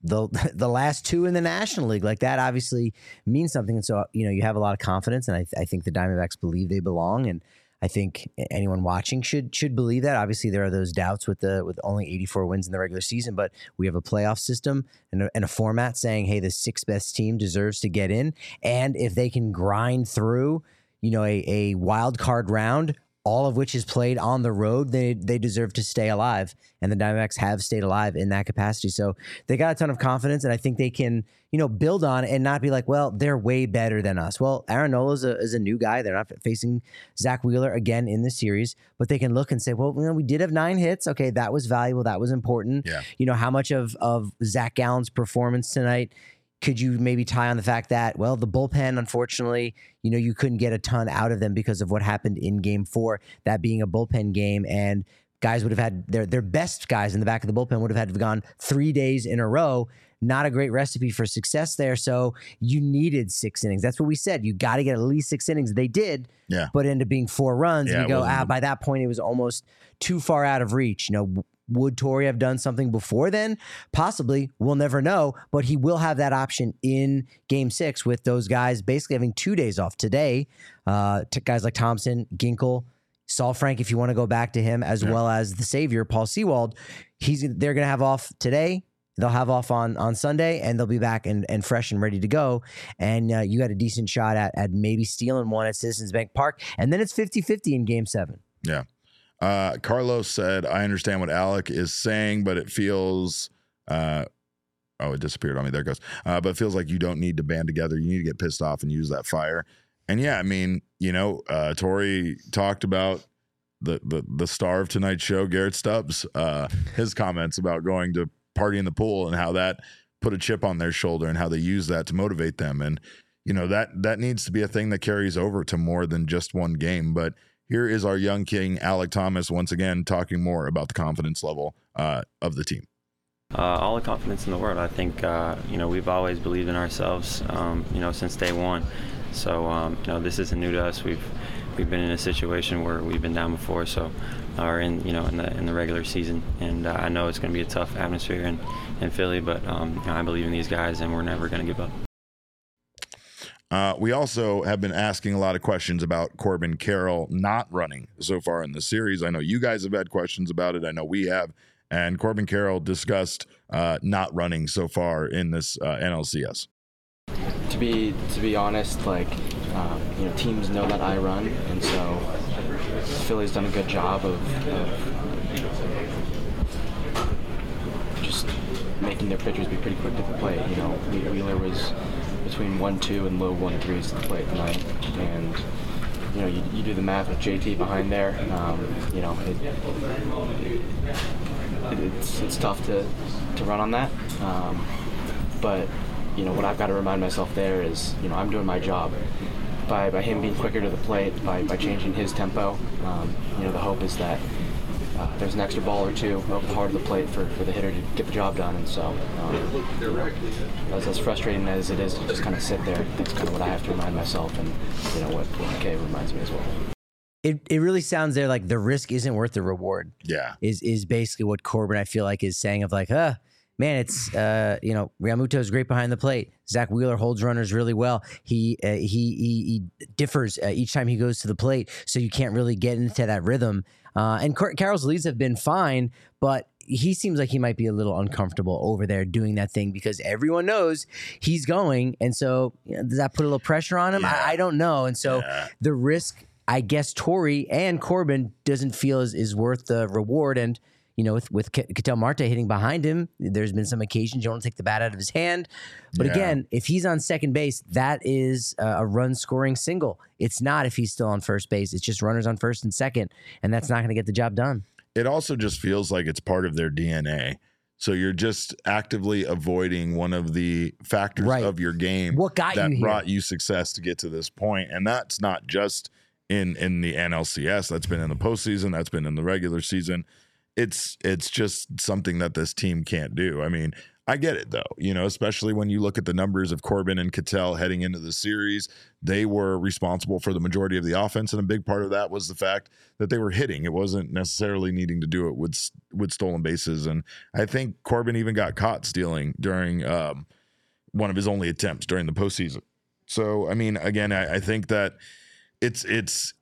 S2: the the last two in the National League. Like that obviously means something. And so you know you have a lot of confidence, and I, I think the Diamondbacks believe they belong. And I think anyone watching should should believe that. Obviously, there are those doubts with the with only 84 wins in the regular season, but we have a playoff system and a, and a format saying, hey, the sixth best team deserves to get in, and if they can grind through, you know, a, a wild card round, all of which is played on the road, they they deserve to stay alive, and the Diamondbacks have stayed alive in that capacity. So they got a ton of confidence, and I think they can, you know, build on it and not be like, well, they're way better than us. Well, Aaron Nola is a, is a new guy; they're not facing Zack Wheeler again in the series, but they can look and say, well, you know, we did have nine hits. Okay, that was valuable. That was important.
S1: Yeah.
S2: You know, how much of of Zac Gallen's performance tonight? Could you maybe tie on the fact that, well, the bullpen, unfortunately, you know, you couldn't get a ton out of them because of what happened in game four, that being a bullpen game. And guys would have had their their best guys in the back of the bullpen would have had to gone three days in a row. Not a great recipe for success there. So you needed six innings. That's what we said. You got to get at least six innings. They did,
S1: Yeah.
S2: but ended up being four runs.
S1: Yeah,
S2: and you go, ah, by that point, it was almost too far out of reach. You know, would Torey have done something before then? Possibly. We'll never know. But he will have that option in game six with those guys basically having two days off today. Uh, to guys like Thompson, Ginkel, Saul Frank, if you want to go back to him, as
S1: Yeah.
S2: well as the savior Paul Sewald, he's they're going to have off today. They'll have off on on Sunday, and they'll be back and, and fresh and ready to go. And uh, you got a decent shot at at maybe stealing one at Citizens Bank Park, and then it's 50-50 in Game Seven.
S1: Yeah. Uh, Carlos said, I understand what Alek is saying, but it feels. Uh, oh, it disappeared on me. There goes. Uh, but it feels like you don't need to band together. You need to get pissed off and use that fire. And yeah, I mean, you know, uh, Torey talked about the, the the star of tonight's show, Garrett Stubbs, uh, his comments about going to party in the pool and how that put a chip on their shoulder and how they use that to motivate them. And you know that that needs to be a thing that carries over to more than just one game. But here is our young king, Alek Thomas, once again talking more about the confidence level uh, of the team.
S4: Uh, all the confidence in the world. I think uh, you know we've always believed in ourselves. Um, you know since day one. So um, you know this isn't new to us. We've we've been in a situation where we've been down before. So or in you know in the in the regular season. And uh, I know it's going to be a tough atmosphere in, in Philly, but um, you know, I believe in these guys, and we're never going to give up.
S1: Uh, we also have been asking a lot of questions about Corbin Carroll not running so far in the series. I know you guys have had questions about it. I know we have. And Corbin Carroll discussed uh, not running so far in this uh, NLCS.
S5: to be to be honest, like um, you know, teams know that I run, and so Philly's done a good job of, of just making their pitchers be pretty quick to the plate. You know, Wheeler was between one two and low one threes to the plate tonight, and you know, you, you do the math with JT behind there. Um, you know, it, it, it's it's tough to to run on that. Um, but you know what I've got to remind myself there is you know I'm doing my job by, by him being quicker to the plate by, by changing his tempo um, you know the hope is that uh, there's an extra ball or two over the heart of the plate for, for the hitter to get the job done and so um, you know, as, as frustrating as it is to just kind of sit there that's kind of what I have to remind myself and you know what, what McKay reminds me as well
S2: It it really sounds there like the risk isn't worth the reward.
S1: Yeah.
S2: is is basically what Corbin I feel like is saying of like, uh, man, it's uh, you know, Realmuto is great behind the plate. Zack Wheeler holds runners really well. He uh, he, he he differs uh, each time he goes to the plate, so you can't really get into that rhythm. Uh, and Car- Carroll's leads have been fine, but he seems like he might be a little uncomfortable over there doing that thing because everyone knows he's going, and so you know, does that put a little pressure on him?
S1: Yeah.
S2: I, I don't know, and so
S1: Yeah.
S2: the risk, I guess, Torey and Corbin doesn't feel is, is worth the reward. And you know, with with Ketel Marte hitting behind him, there's been some occasions you want to take the bat out of his hand. But
S1: Yeah.
S2: again, if he's on second base, that is a, run scoring single. It's not if he's still on first base. It's just runners on first and second, and that's not going to get the job done.
S1: it also just feels like it's part of their DNA. So you're just actively avoiding one of the factors
S2: Right.
S1: of your game
S2: What got
S1: that
S2: you here?
S1: brought you success to get to this point, and that's not just in in the NLCS. That's been in the postseason. That's been in the regular season. It's it's just something that this team can't do. I mean, I get it though, you know, especially when you look at the numbers of Corbin and Ketel heading into the series. They were responsible for the majority of the offense, and a big part of that was the fact that they were hitting. It wasn't necessarily needing to do it with with stolen bases, and I think Corbin even got caught stealing during um, one of his only attempts during the postseason. So, I mean, again, I, I think that it's it's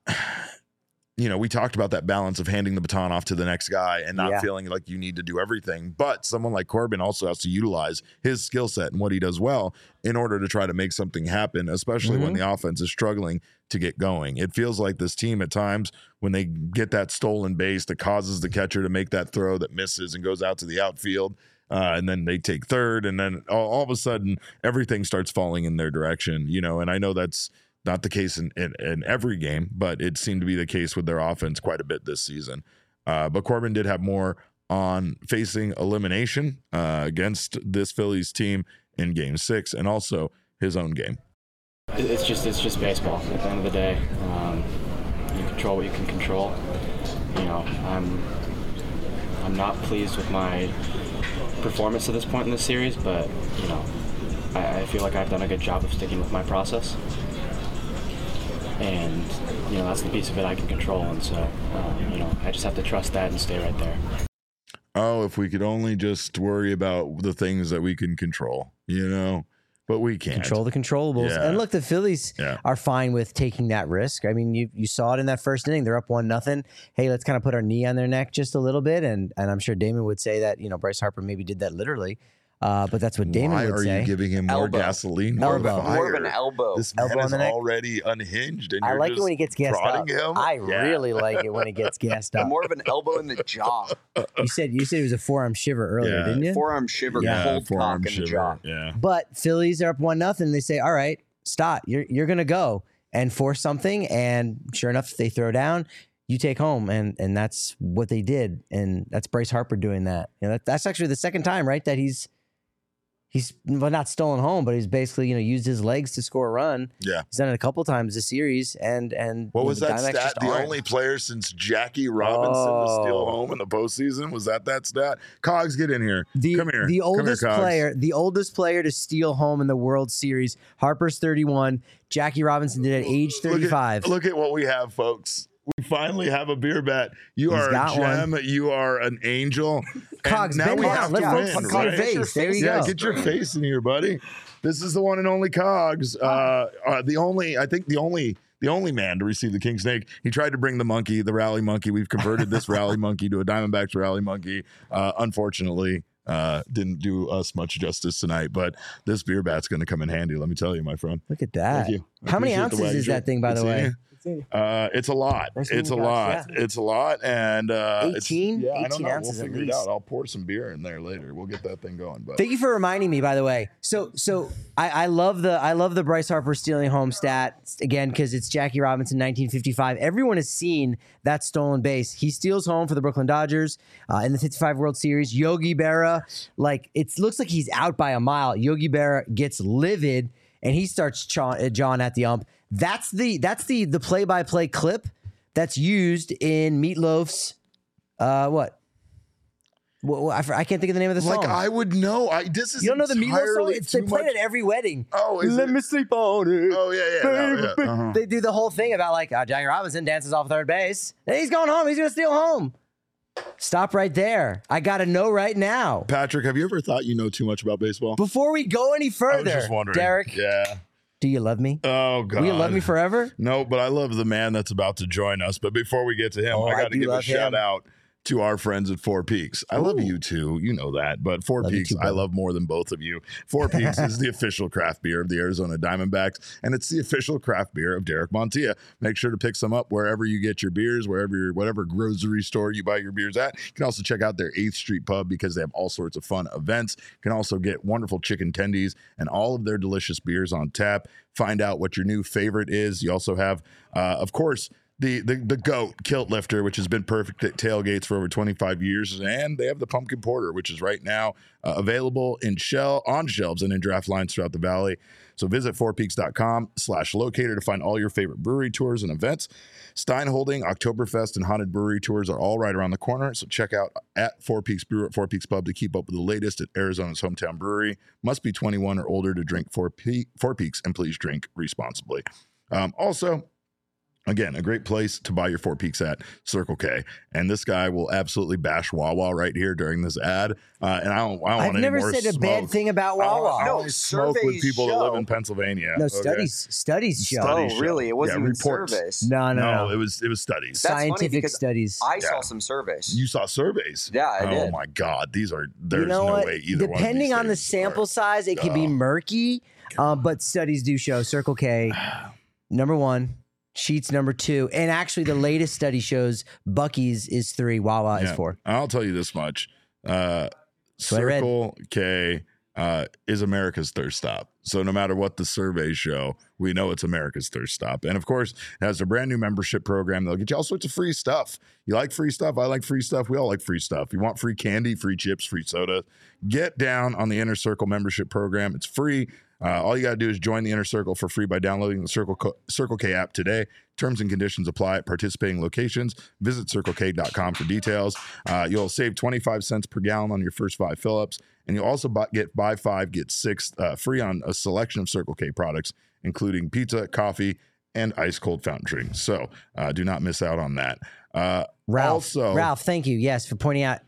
S1: you know we talked about that balance of handing the baton off to the next guy and not
S2: Yeah.
S1: feeling like you need to do everything but someone like corbin also has to utilize his skill set and what he does well in order to try to make something happen especially when the offense is struggling to get going it feels like this team at times when they get that stolen base that causes the catcher to make that throw that misses and goes out to the outfield uh, and then they take third, and then all, all of a sudden everything starts falling in their direction. You know, and I know that's not the case in, in, in every game, but it seemed to be the case with their offense quite a bit this season. Uh, but Corbin did have more on facing elimination uh, against this Phillies team in Game Six, and also his own game.
S5: It's just it's just baseball. At the end of the day, um, you control what you can control. You know, I'm I'm not pleased with my performance at this point in the series, but you know, I, I feel like I've done a good job of sticking with my process, and you know that's the piece of it I can control. And so, uh, you know, I just have to trust that and stay right there.
S1: Oh, if we could only just worry about the things that we can control, you know, but we can't.
S2: control the controllables.
S1: Yeah.
S2: And look, the Phillies
S1: Yeah.
S2: are fine with taking that risk. I mean, you you saw it in that first inning. They're up one nothing. Hey, let's kind of put our knee on their neck just a little bit. And and I'm sure Damon would say that you know Bryce Harper maybe did that literally. Uh, but that's what Damon
S1: Why
S2: would
S1: are
S2: say.
S1: you giving him more
S3: Elbow.
S1: gasoline?
S3: More
S1: More,
S3: of, more of an elbow.
S1: This man
S2: Elbow
S1: is
S2: the
S1: already unhinged, and
S2: I
S1: you're
S2: like it when he gets gassed up.
S1: prodding him.
S2: I
S1: Yeah.
S2: really like it when he gets gassed up.
S3: more of an elbow in the jaw.
S2: You said you said it was a forearm shiver earlier,
S1: Yeah.
S2: didn't you?
S3: Forearm shiver,
S1: yeah,
S3: cold
S1: forearm
S3: cock in the
S1: shiver.
S3: jaw.
S1: Yeah,
S2: But Phillies are up one nothing. They say, "All right, stop. You're you're gonna go and force something." And sure enough, they throw down. You take home, and and that's what they did. And that's Bryce Harper doing that. You know, that, that's actually the second time, right? That he's he's well, not stolen home, but he's basically you know used his legs to score a run.
S1: yeah.
S2: He's done it a couple times this series. And and
S1: What
S2: you know,
S1: was that
S2: Diamondbacks
S1: stat? The
S2: aren't.
S1: only player since Jackie Robinson to steal
S2: Oh.
S1: home in the postseason was that that stat? Cogs, get in here.
S2: The,
S1: Come here.
S2: the
S1: Come here,
S2: oldest player, the oldest player to steal home in the World Series. Harper's 31. Jackie Robinson did it at age
S1: Look at-
S2: 35.
S1: Look at, what we have, folks. We finally have a beer bet. You
S2: He's
S1: are a gem. You are an angel.
S2: Cogs,
S1: now we have to win,
S2: see your face. There you
S1: yeah,
S2: go.
S1: get your face in here, buddy. This is the one and only Cogs. Uh, uh, the only, I think, the only, the only man to receive the king snake. He tried to bring the monkey, the rally monkey. We've converted this rally monkey to a Diamondbacks rally monkey. Uh, unfortunately, uh, didn't do us much justice tonight. But this beer bat's going to come in handy. Let me tell you, my friend.
S2: Look at that.
S1: Thank you. I
S2: How many ounces is that thing, by
S1: Good
S2: the way?
S1: you. Uh, it's a lot.
S2: Nice
S1: it's a
S2: meeting
S1: lot.
S2: guys,
S1: It's a lot, and uh, it's-
S2: 18?
S1: Yeah, I don't
S2: 18
S1: know. We'll
S2: ounces at
S1: figure it out. I'll pour some beer in there later. We'll get that thing going. But
S2: Thank you for reminding me, by the way. So, so I, I love the I love the Bryce Harper stealing home stat again because it's Jackie Robinson, 1955. Everyone has seen that stolen base. He steals home for the Brooklyn Dodgers uh, in the 55 World Series. Yogi Berra, like it looks like he's out by a mile. Yogi Berra gets livid and he starts chaw- uh, jawing at the ump. That's the that's the the play by play clip that's used in Meatloaf's uh, what. Well, I, I can't think of the name of the song.
S1: like I would know. I this is
S2: You don't know the Meatloaf song? It's, they play
S1: much-
S2: it at every wedding.
S1: Oh, is
S2: Let
S1: it?
S2: me sleep on it.
S1: Oh yeah, yeah. no, yeah. Uh-huh.
S2: They do the whole thing about like uh, Jackie Robinson dances off third base. And he's going home. He's going to steal home. Stop right there. I got to know right now.
S1: Patrick, have you ever thought you know too much about baseball?
S2: Before we go any
S1: I was
S2: further,
S1: just wondering.
S2: Derek,
S1: Yeah.
S2: Do you love me?
S1: Oh God.
S2: Will you love me forever?
S1: No, but I love the man that's about to join us. But before we get to him,
S2: Oh,
S1: I got to give a shout
S2: him.
S1: out to our friends at Four Peaks. I love you too. You know that. But Four
S2: Love
S1: Peaks,
S2: too,
S1: I love more than both of you. Four Peaks is the official craft beer of the Arizona Diamondbacks, and it's the official craft beer of Derek Montilla. Make sure to pick some up wherever you get your beers, wherever your whatever grocery store you buy your beers at. You can also check out their 8th Street pub because they have all sorts of fun events. You can also get wonderful chicken tendies and all of their delicious beers on tap. Find out what your new favorite is. You also have, uh, of course, the, the the goat kilt lifter, which has been perfect at tailgates for over 25 years, and they have the pumpkin porter, which is right now uh, available in shell on shelves and in draft lines throughout the valley. So visit fourpeaks.com slash locator to find all your favorite brewery tours and events. Stein Holding, Oktoberfest, and Haunted Brewery tours are all right around the corner. So check out at Four Peaks Brew at Four Peaks Pub to keep up with the latest at Arizona's hometown brewery. Must be 21 or older to drink Four, Pe- Four Peaks, and please drink responsibly. Um, also, Again, a great place to buy your Four Peaks at Circle K, and this guy will absolutely bash Wawa right here during this ad. Uh, and I don't, I don't
S2: I've
S1: want any
S2: never
S1: more
S2: said a
S1: smoke.
S2: bad thing about
S1: I don't-
S2: Wawa.
S1: I
S3: No,
S1: only smoke with
S3: surveys
S1: people that live
S3: show-
S1: in Pennsylvania.
S2: no,
S1: okay?
S2: studies studies show.
S1: Studies
S3: oh,
S1: show.
S3: really? It wasn't
S1: Yeah,
S3: even
S1: reports.
S3: surveys.
S2: No, no,
S1: No,
S2: no.
S1: it was it was studies.
S3: That's funny
S2: Scientific
S3: because
S2: studies.
S3: I
S1: Yeah.
S3: saw some surveys.
S1: you saw surveys.
S3: Yeah, I
S1: oh
S3: did.
S1: my God, these are there's
S2: you know
S1: no
S2: what?
S1: way either. one of
S2: Depending
S1: these
S2: on the
S1: things
S2: sample
S1: are-
S2: size, it can be
S1: Oh.
S2: murky. Uh, but studies do show Circle K number one, Sheets number two, and actually the latest study shows Buc-ee's is three, Wawa is four.
S1: I'll tell you this much: uh,
S2: what I read.
S1: Circle K uh, is America's third stop. So no matter what the surveys show, we know it's America's thirst stop. And of course, it has a brand new membership program. They'll get you all sorts of free stuff. You like free stuff? I like free stuff. We all like free stuff. You want free candy, free chips, free soda? Get down on the Inner Circle membership program. It's free. Uh, all you got to do is join the Inner Circle for free by downloading the Circle, Circle K app today. Terms and conditions apply at participating locations. Visit circlek.com for details. Uh, you'll save 25 cents per gallon on your first five fill ups. And you'll also buy, get buy five, get six uh, free on a selection of Circle K products, including pizza, coffee, and ice cold fountain drinks. So uh, do not miss out on that. Uh,
S2: Ralph,
S1: also,
S2: Ralph, thank you. Yes, for pointing out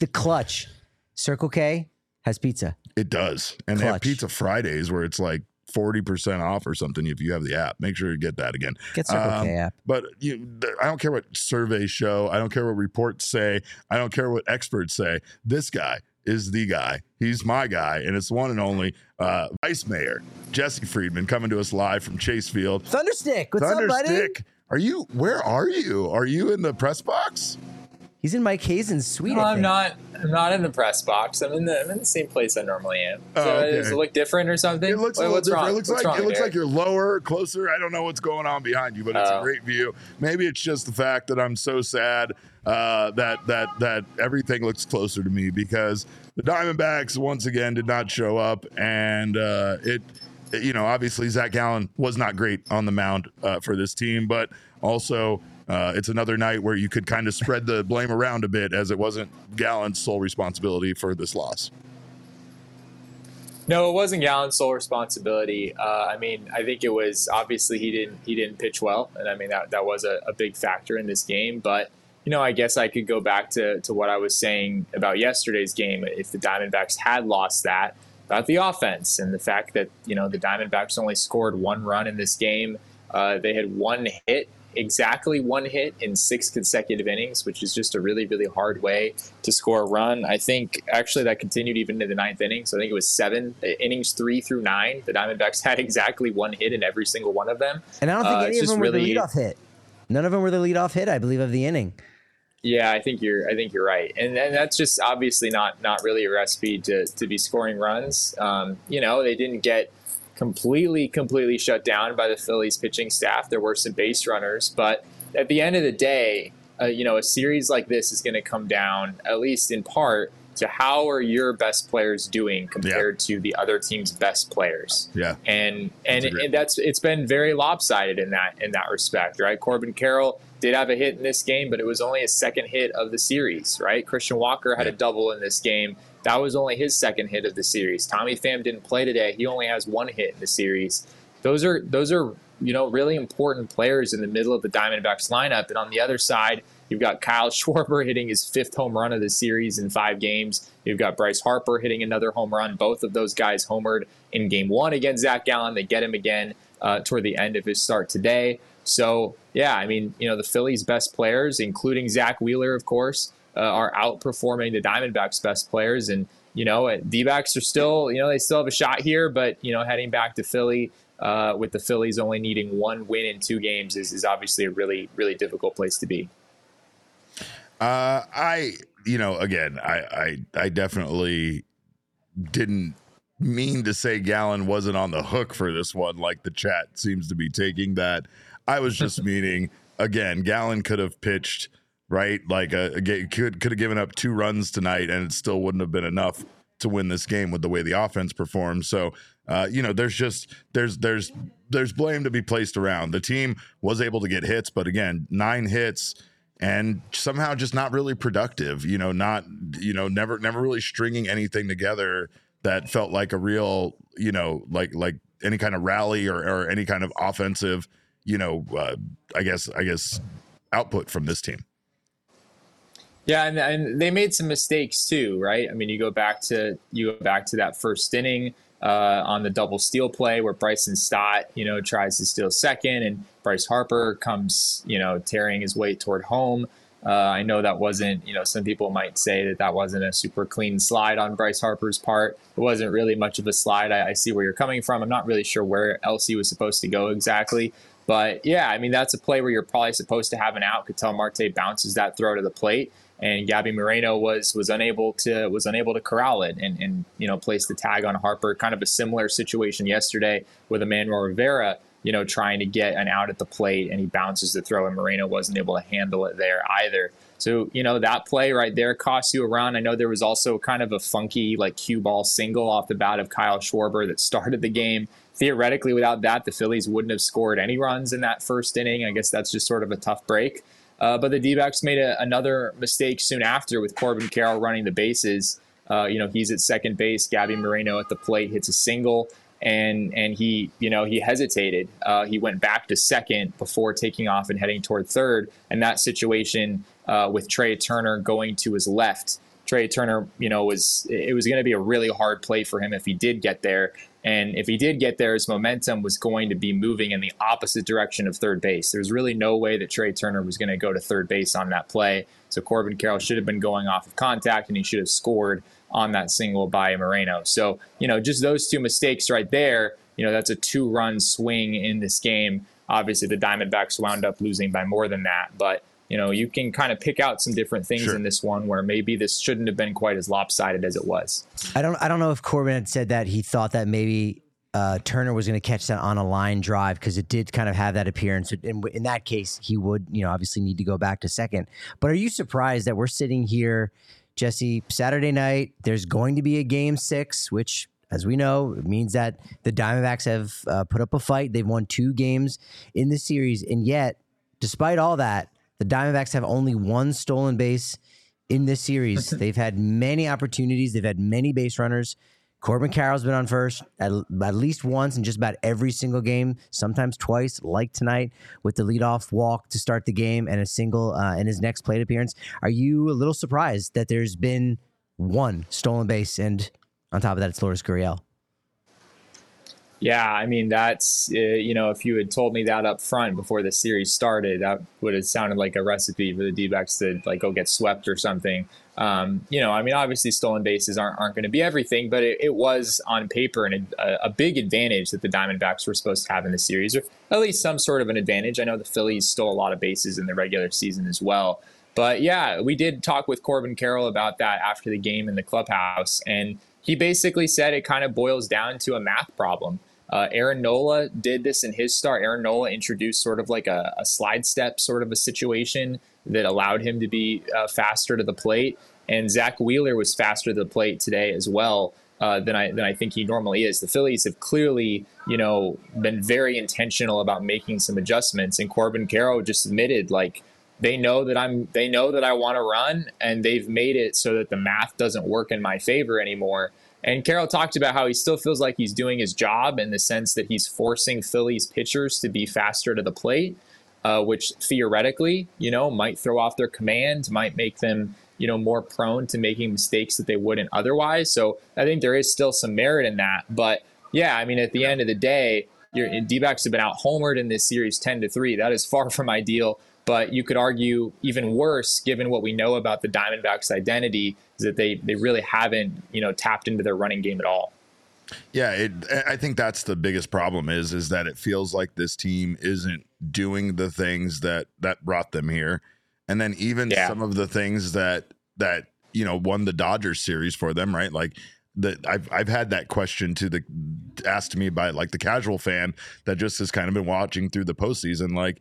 S2: the clutch. Circle K has pizza.
S1: It does. And they have Pizza Fridays where it's like 40% off or something if you have the app. Make sure you get that again.
S2: Get Circle
S1: Um,
S2: K app.
S1: But you, I don't care what surveys show. I don't care what reports say. I don't care what experts say. This guy is the guy. He's my guy, and it's one and only uh, Vice Mayor Jesse Friedman coming to us live from Chase Field.
S2: Thunderstick. What's up, buddy?
S1: Thunderstick, are you? Where are you? Are you in the press box?
S2: He's in Mike Hazen's suite.
S6: No,
S2: I
S6: I'm not. I'm not in the press box. I'm in the. I'm in the same place I normally am.
S1: Oh, okay.
S6: Does it look different or something?
S1: It looks a
S6: What-
S1: little
S6: what's
S1: different.
S6: Wrong?
S1: It looks
S6: What's
S1: like
S6: wrong
S1: it looks
S6: there?
S1: like you're lower, closer. I don't know what's going on behind you, but it's a
S6: Oh.
S1: great view. Maybe it's just the fact that I'm so sad uh, that that that everything looks closer to me because the Diamondbacks once again did not show up, and uh, it. You know, obviously Zac Gallen was not great on the mound uh, for this team, but also uh, it's another night where you could kind of spread the blame around a bit, as it wasn't Gallen's sole responsibility for this loss.
S6: No, it wasn't Gallen's sole responsibility. Uh, I mean, I think it was obviously he didn't he didn't pitch well, and I mean that that was a, a big factor in this game. But you know, I guess I could go back to to what I was saying about yesterday's game. If the Diamondbacks had lost that, about the offense and the fact that you know the Diamondbacks only scored one run in this game. Uh, they had one hit, exactly one hit in six consecutive innings, which is just a really, really hard way to score a run. I think actually that continued even into the ninth inning. So I think it was seven uh, innings, three through nine. The Diamondbacks had exactly one hit in every single one of them.
S2: And I don't think
S6: Uh,
S2: any of them were the
S6: really-
S2: leadoff hit. None of them were the leadoff hit, I believe, of the inning.
S6: Yeah, I think you're. I think you're right, and and that's just obviously not not really a recipe to to be scoring runs. Um, you know, they didn't get completely completely shut down by the Phillies pitching staff. There were some base runners, but at the end of the day, uh, you know, a series like this is going to come down at least in part to how are your best players doing compared to the other team's best players
S1: Yeah.
S6: and and,
S1: That's great
S6: and that's it's been very lopsided in that in that respect, right? Corbin Carroll did have a hit in this game, but it was only his second hit of the series, right? Christian Walker had a double in this game. That was only his second hit of the series. Tommy Pham didn't play today. He only has one hit in the series. Those are those are you know really important players in the middle of the Diamondbacks lineup. And on the other side, you've got Kyle Schwarber hitting his fifth home run of the series in five games. You've got Bryce Harper hitting another home run. Both of those guys homered in game one against Zac Gallen. They get him again uh, toward the end of his start today. So, yeah, I mean, you know, the Phillies' best players, including Zack Wheeler, of course, uh, are outperforming the Diamondbacks' best players. And, you know, D backs are still, you know, they still have a shot here, but, you know, heading back to Philly uh, with the Phillies only needing one win in two games is, is obviously a really, really difficult place to be.
S1: Uh, I, you know, again, I, I, I definitely didn't mean to say Gallen wasn't on the hook for this one, like the chat seems to be taking that. I was just meaning, again, Gallen could have pitched right, like a, a could could have given up two runs tonight, and it still wouldn't have been enough to win this game with the way the offense performed. So, uh, you know, there's just there's there's there's blame to be placed around. The team was able to get hits, but again, nine hits and somehow just not really productive you know not you know never never really stringing anything together that felt like a real you know like like any kind of rally or, or any kind of offensive you know uh, i guess i guess output from this team
S6: Yeah, and, and they made some mistakes too, right? I mean, you go back to you go back to that first inning uh, on the double steal play where Bryson Stott, you know, tries to steal second, and Bryce Harper comes, you know, tearing his way toward home. Uh, I know that wasn't, you know, some people might say that that wasn't a super clean slide on Bryce Harper's part. It wasn't really much of a slide. I, I see where you're coming from. I'm not really sure where else he was supposed to go exactly. But yeah, I mean, that's a play where you're probably supposed to have an out. Ketel Marte bounces that throw to the plate and Gabby Moreno was was unable to was unable to corral it and, and you know place the tag on Harper. Kind of a similar situation yesterday with Emmanuel Rivera, you know, trying to get an out at the plate and he bounces the throw and Moreno wasn't able to handle it there either. So you know that play right there cost you a run. I know there was also kind of a funky like cue ball single off the bat of Kyle Schwarber that started the game. Theoretically, without that, the Phillies wouldn't have scored any runs in that first inning. I guess that's just sort of a tough break. Uh, but the D backs made a, another mistake soon after with Corbin Carroll running the bases. Uh, you know, he's at second base. Gabby Moreno at the plate hits a single, and and he, you know, he hesitated. Uh, he went back to second before taking off and heading toward third. And that situation uh, with Trea Turner going to his left, Trea Turner, you know, was it was going to be a really hard play for him if he did get there. And if he did get there, his momentum was going to be moving in the opposite direction of third base. There's really no way that Trea Turner was going to go to third base on that play. So Corbin Carroll should have been going off of contact and he should have scored on that single by Moreno. So, you know, just those two mistakes right there, you know, that's a two run swing in this game. Obviously, the Diamondbacks wound up losing by more than that. But you know, you can kind of pick out some different things sure. in this one where maybe this shouldn't have been quite as lopsided as it was.
S2: I don't I don't know if Corbin had said that he thought that maybe uh, Turner was going to catch that on a line drive because it did kind of have that appearance. In, in that case, he would, you know, obviously need to go back to second. But are you surprised that we're sitting here, Jesse, Saturday night? There's going to be a game six, which, as we know, means that the Diamondbacks have uh, put up a fight. They've won two games in the series. And yet, despite all that, the Diamondbacks have only one stolen base in this series. They've had many opportunities. They've had many base runners. Corbin Carroll's been on first at, at, least once in just about every single game, sometimes twice, like tonight with the leadoff walk to start the game and a single uh, in his next plate appearance. Are you a little surprised that there's been one stolen base and on top of that, it's Lourdes Gurriel?
S6: Yeah, I mean that's uh, you know if you had told me that up front before the series started, that would have sounded like a recipe for the D-backs to like go get swept or something. Um, you know, I mean, obviously stolen bases aren't aren't going to be everything, but it, it was on paper and a, a, big advantage that the Diamondbacks were supposed to have in the series, or at least some sort of an advantage. I know the Phillies stole a lot of bases in the regular season as well. But yeah, we did talk with Corbin Carroll about that after the game in the clubhouse, and he basically said it kind of boils down to a math problem. Uh, Aaron Nola did this in his start. Aaron Nola introduced sort of like a, a slide step sort of a situation that allowed him to be uh, faster to the plate. And Zack Wheeler was faster to the plate today as well. Uh, than I than I think he normally is. The Phillies have clearly, you know, been very intentional about making some adjustments, and Corbin Carroll just admitted like they know that I'm they know that I want to run, and they've made it so that the math doesn't work in my favor anymore. And Carroll talked about how he still feels like he's doing his job in the sense that he's forcing Phillies pitchers to be faster to the plate, uh, which theoretically, you know, might throw off their command, might make them, you know, more prone to making mistakes that they wouldn't otherwise. So I think there is still some merit in that. But yeah, I mean, at the end of the day, your D-backs have been out homered in this series 10 to 3. That is far from ideal. But you could argue even worse, given what we know about the Diamondbacks' identity, is that they they really haven't you know tapped into their running game at all.
S1: Yeah, it, I think that's the biggest problem is is that it feels like this team isn't doing the things that that brought them here, and then even yeah. some of the things that that you know won the Dodgers series for them, right? Like that I've I've had that question to the asked to me by like the casual fan that just has kind of been watching through the postseason, like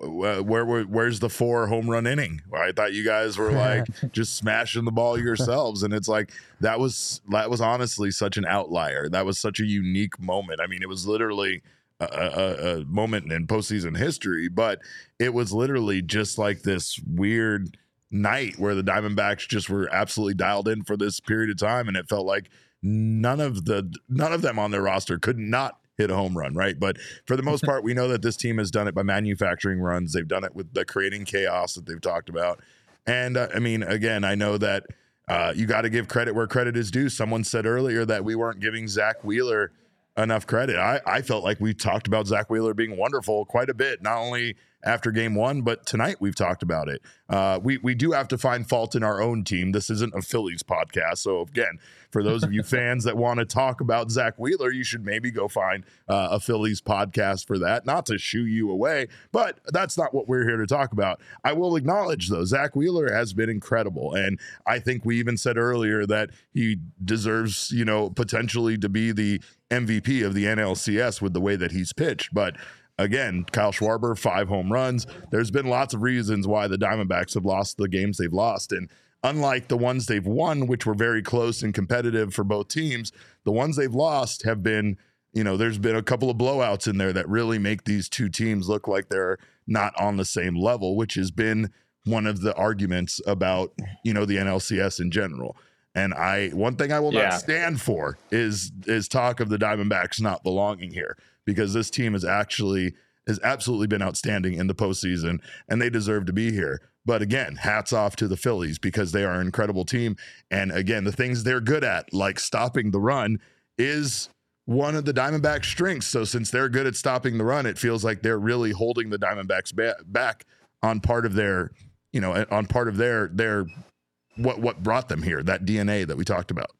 S1: where, where where's the four home run inning? I thought you guys were like just smashing the ball yourselves, and it's like that was that was honestly such an outlier. That was such a unique moment. I mean, it was literally a, a, a moment in postseason history, but it was literally just like this weird night where the Diamondbacks just were absolutely dialed in for this period of time, and it felt like none of the none of them on their roster could not hit a home run, right? But for the most part, we know that this team has done it by manufacturing runs. They've done it with the creating chaos that they've talked about. And uh, I mean, again, I know that uh, you got to give credit where credit is due. Someone said earlier that we weren't giving Zack Wheeler enough credit. I, I felt like we talked about Zack Wheeler being wonderful quite a bit, not only after game one, but tonight we've talked about it. Uh, we we do have to find fault in our own team. This isn't a Phillies podcast, so again, for those of you fans that want to talk about Zack Wheeler, you should maybe go find uh, a Phillies podcast for that. Not to shoo you away, but that's not what we're here to talk about. I will acknowledge though, Zack Wheeler has been incredible, and I think we even said earlier that he deserves, you know, potentially to be the MVP of the NLCS with the way that he's pitched, but again, Kyle Schwarber, five home runs. There's been lots of reasons why the Diamondbacks have lost the games they've lost. And unlike the ones they've won, which were very close and competitive for both teams, the ones they've lost have been, you know, there's been a couple of blowouts in there that really make these two teams look like they're not on the same level, which has been one of the arguments about, you know, the NLCS in general. And I one thing I will yeah. not stand for is is talk of the Diamondbacks not belonging here because this team is actually has absolutely been outstanding in the postseason, and they deserve to be here. But again, hats off to the Phillies because they are an incredible team. And again, the things they're good at, like stopping the run, is one of the Diamondbacks' strengths. So since they're good at stopping the run, it feels like they're really holding the Diamondbacks ba- back on part of their, you know, on part of their their what what brought them here, that DNA that we talked about.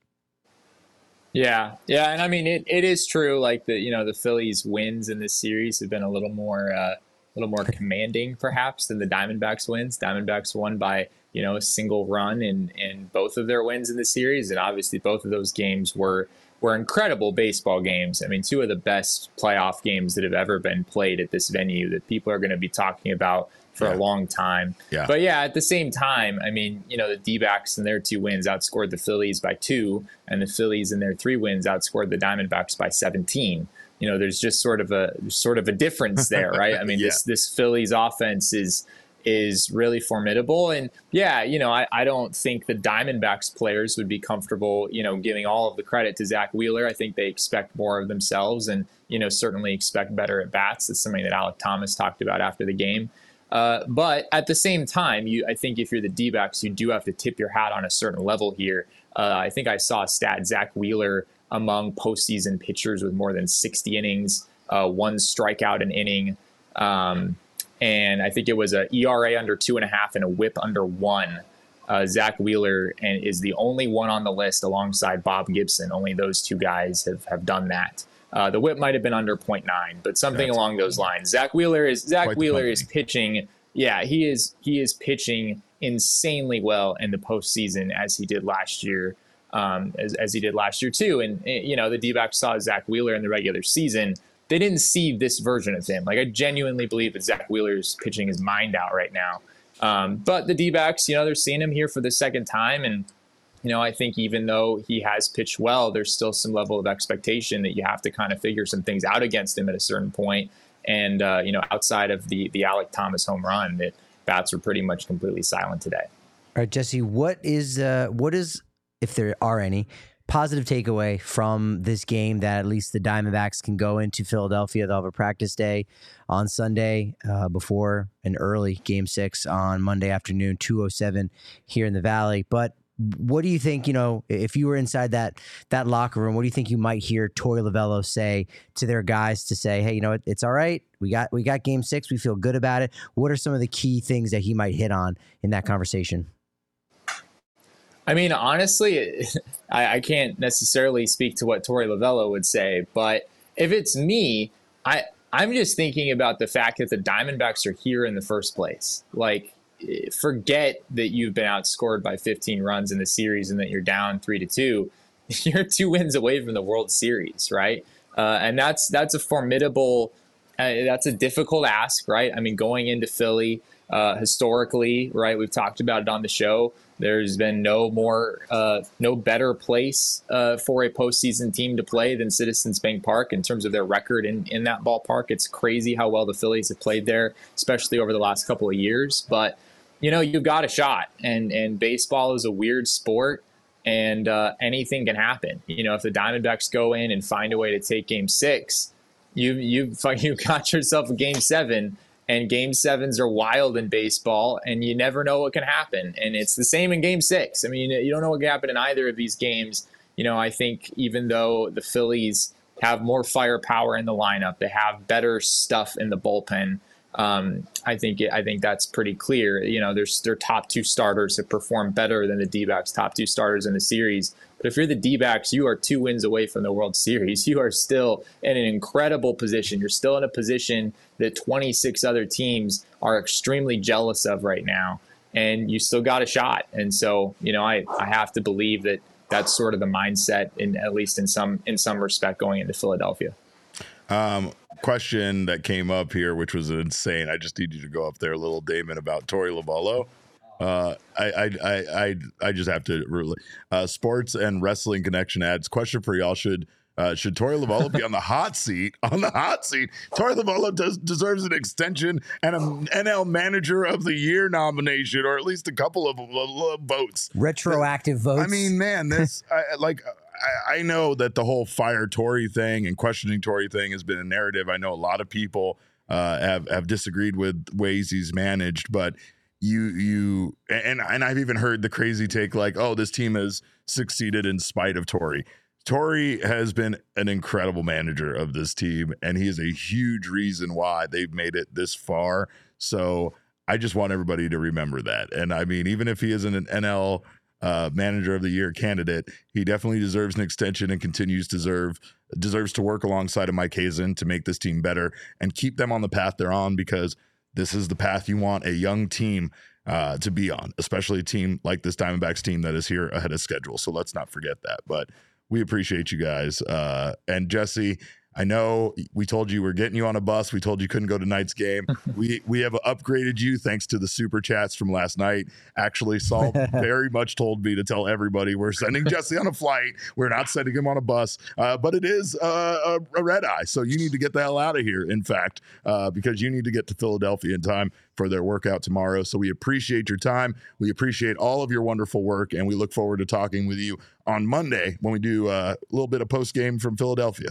S6: Yeah, yeah, and I mean it, it is true. Like the you know the Phillies wins in this series have been a little more uh, a little more commanding perhaps than the Diamondbacks wins. Diamondbacks won by you know a single run in in both of their wins in the series, and obviously both of those games were were incredible baseball games. I mean, two of the best playoff games that have ever been played at this venue that people are going to be talking about for
S1: Yeah.
S6: a long time.
S1: Yeah.
S6: But yeah, at the same time, I mean, you know, the D backs in their two wins outscored the Phillies by two, and the Phillies in their three wins outscored the Diamondbacks by 17. You know, there's just sort of a sort of a difference there, right? I mean,
S1: Yeah.
S6: this this Phillies offense is is really formidable. And yeah, you know, I, I don't think the Diamondbacks players would be comfortable, you know, giving all of the credit to Zack Wheeler. I think they expect more of themselves and, you know, certainly expect better at bats. That's something that Alek Thomas talked about after the game. Uh, but at the same time, you I think if you're the D you do have to tip your hat on a certain level here. Uh, I think I saw a stat Zack Wheeler among postseason pitchers with more than 60 innings, uh, one strikeout an inning. Um, and I think it was a ERA under two and a half and a WHIP under one. Uh, Zack Wheeler and is the only one on the list alongside Bob Gibson. Only those two guys have, have done that. Uh, the WHIP might have been under 0.9, but something
S1: That's-
S6: along those lines. Zack Wheeler is
S1: Zack
S6: Wheeler is pitching. Yeah, he is he is pitching insanely well in the postseason as he did last year. Um, as, as he did last year too, and eh, you know the D-backs saw Zack Wheeler in the regular season they didn't see this version of him. Like I genuinely believe that Zack Wheeler's pitching his mind out right now. Um, but the D-backs, you know, they're seeing him here for the second time, and you know, I think even though he has pitched well, there's still some level of expectation that you have to kind of figure some things out against him at a certain point. And uh, you know, outside of the the Alek Thomas home run, that bats were pretty much completely silent today.
S2: All right, Jesse, what is uh, what is if there are any positive takeaway from this game that at least the Diamondbacks can go into Philadelphia? They'll have a practice day on Sunday uh, before an early Game Six on Monday afternoon, two oh seven here in the Valley. But what do you think? You know, if you were inside that that locker room, what do you think you might hear Torey Lovullo say to their guys to say, "Hey, you know, what? it's all right. We got we got Game Six. We feel good about it." What are some of the key things that he might hit on in that conversation?
S6: I mean, honestly, I, I can't necessarily speak to what Torey Lovullo would say, but if it's me, I I'm just thinking about the fact that the Diamondbacks are here in the first place. Like, forget that you've been outscored by 15 runs in the series and that you're down three to two. You're two wins away from the World Series, right? Uh, and that's that's a formidable, uh, that's a difficult ask, right? I mean, going into Philly uh, historically, right? We've talked about it on the show. There's been no more, uh, no better place uh, for a postseason team to play than Citizens Bank Park in terms of their record in, in that ballpark. It's crazy how well the Phillies have played there, especially over the last couple of years. But you know, you've got a shot, and and baseball is a weird sport, and uh, anything can happen. You know, if the Diamondbacks go in and find a way to take Game Six, you you you got yourself a Game Seven and game sevens are wild in baseball and you never know what can happen. And it's the same in game six. I mean you don't know what can happen in either of these games. You know i think even though the phillies have more firepower in the lineup they have better stuff in the bullpen um, I think I think that's pretty clear. You know, there's their top two starters have performed better than the D-backs top two starters in the series. But if you're the D-backs, you are two wins away from the World Series. You are still in an incredible position. You're still in a position that 26 other teams are extremely jealous of right now, and you still got a shot. And so, you know, I I have to believe that that's sort of the mindset in at least in some in some respect going into Philadelphia.
S1: Um, question that came up here, which was insane. I just need you to go up there, a little Damon, about Torey Lovullo. Uh, I, I, I, I, I just have to. Really, uh, sports and wrestling connection ads. Question for y'all: Should uh, should Torey Lovullo be on the hot seat? On the hot seat, Torey Lovullo does deserves an extension and a NL Manager of the Year nomination, or at least a couple of votes.
S2: Retroactive votes.
S1: I mean, man, this I, like I, I know that the whole fire Torey thing and questioning Torey thing has been a narrative. I know a lot of people uh, have have disagreed with ways he's managed, but you you and and I've even heard the crazy take like, oh, this team has succeeded in spite of Torey. Torey has been an incredible manager of this team, and he is a huge reason why they've made it this far. So I just want everybody to remember that. And I mean, even if he isn't an NL uh, manager of the year candidate, he definitely deserves an extension and continues to deserve deserves to work alongside of Mike Hazen to make this team better and keep them on the path they're on because this is the path you want a young team uh, to be on, especially a team like this Diamondbacks team that is here ahead of schedule. So let's not forget that. But we appreciate you guys. Uh, and Jesse, I know we told you we're getting you on a bus. We told you couldn't go to night's game. we we have upgraded you thanks to the super chats from last night. Actually, Saul very much told me to tell everybody we're sending Jesse on a flight. We're not sending him on a bus, uh, but it is uh, a, a red eye. So you need to get the hell out of here. In fact, uh, because you need to get to Philadelphia in time for their workout tomorrow. So we appreciate your time. We appreciate all of your wonderful work, and we look forward to talking with you on Monday when we do uh, a little bit of post game from Philadelphia.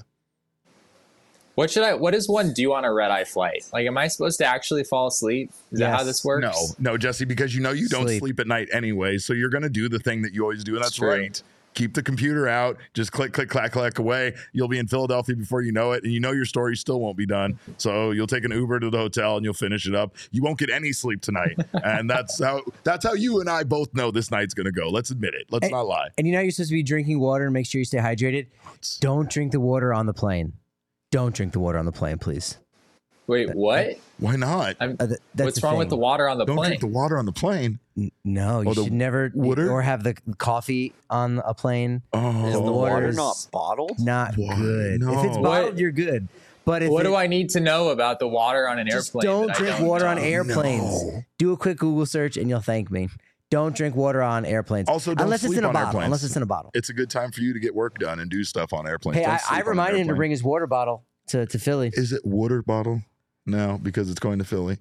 S6: What should I? What does one do on a red eye flight? Like, am I supposed to actually fall asleep? Is that how this works?
S1: No, no, Jesse, because you know you don't
S2: Sleep.
S1: sleep, at night anyway. So you're going to do the thing that you always do, and that's
S6: true.
S1: right. Keep the computer out. Just click, click, clack, clack away. You'll be in Philadelphia before you know it, and you know your story still won't be done. So you'll take an Uber to the hotel and you'll finish it up. You won't get any sleep tonight, and that's how that's how you and I both know this night's going to go. Let's admit it. Let's
S2: And-
S1: not lie.
S2: And you know you're supposed to be drinking water and make sure you stay hydrated. Don't drink the water on the plane. Don't drink the water on the plane, please.
S6: Wait, what?
S1: Why not?
S6: I'm,
S2: Uh, th- that's
S6: what's
S2: the
S6: wrong with the water on the plane?
S1: Don't
S6: plane?
S1: drink the water on the plane.
S2: N- No, you should never
S1: water?
S2: or have the coffee on a plane.
S1: Oh,
S3: Is the
S2: water
S3: water
S2: is-
S3: not bottled?
S2: Not
S1: Why?
S2: good. If it's bottled,
S6: What-
S2: you're good. But if
S6: what
S2: it,
S6: do I need to know about the water on an
S2: just
S6: airplane?
S2: don't drink
S6: don't
S2: water on airplanes.
S1: No.
S2: Do a quick Google search and you'll thank me. Don't drink water on airplanes.
S1: Also, don't
S2: unless it's in a bottle.
S1: airplanes.
S2: Unless it's in a bottle.
S1: It's a good time for you to get work done and do stuff on airplanes.
S2: Hey,
S1: Don't
S2: I, I reminded him to bring his water bottle to, to Philly.
S1: Is it water bottle? No, because it's going to Philly.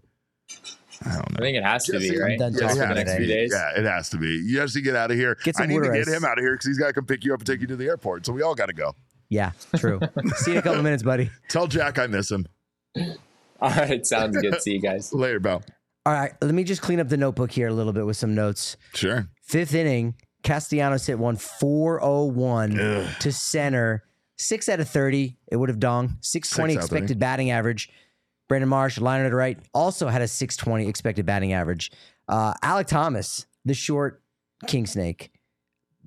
S1: I don't know.
S6: I think it has to
S1: Jesse,
S6: be
S1: I'm
S6: right.
S2: done
S6: Just
S2: talking
S6: for the next few days.
S1: Yeah, it has to be. You have to get out of here.
S2: Get
S1: I
S2: some
S1: need to
S2: water
S1: get
S2: ice.
S1: him out of here because he's got to come pick you up and take you to the airport. So we all got to go.
S2: Yeah, true. See you in a couple of minutes, buddy.
S1: Tell Jack I miss him.
S6: All right, sounds good. See you guys.
S1: Later, Bell.
S2: All right, let me just clean up the notebook here a little bit with some notes.
S1: Sure.
S2: Fifth inning, Castellanos hit one 401
S1: Ugh.
S2: to center. Six out of 30. It would have dong. 620
S1: Six out of 30.
S2: expected batting average. Brandon Marsh, liner to right, also had a 620 expected batting average. Uh, Alek Thomas, the short king snake.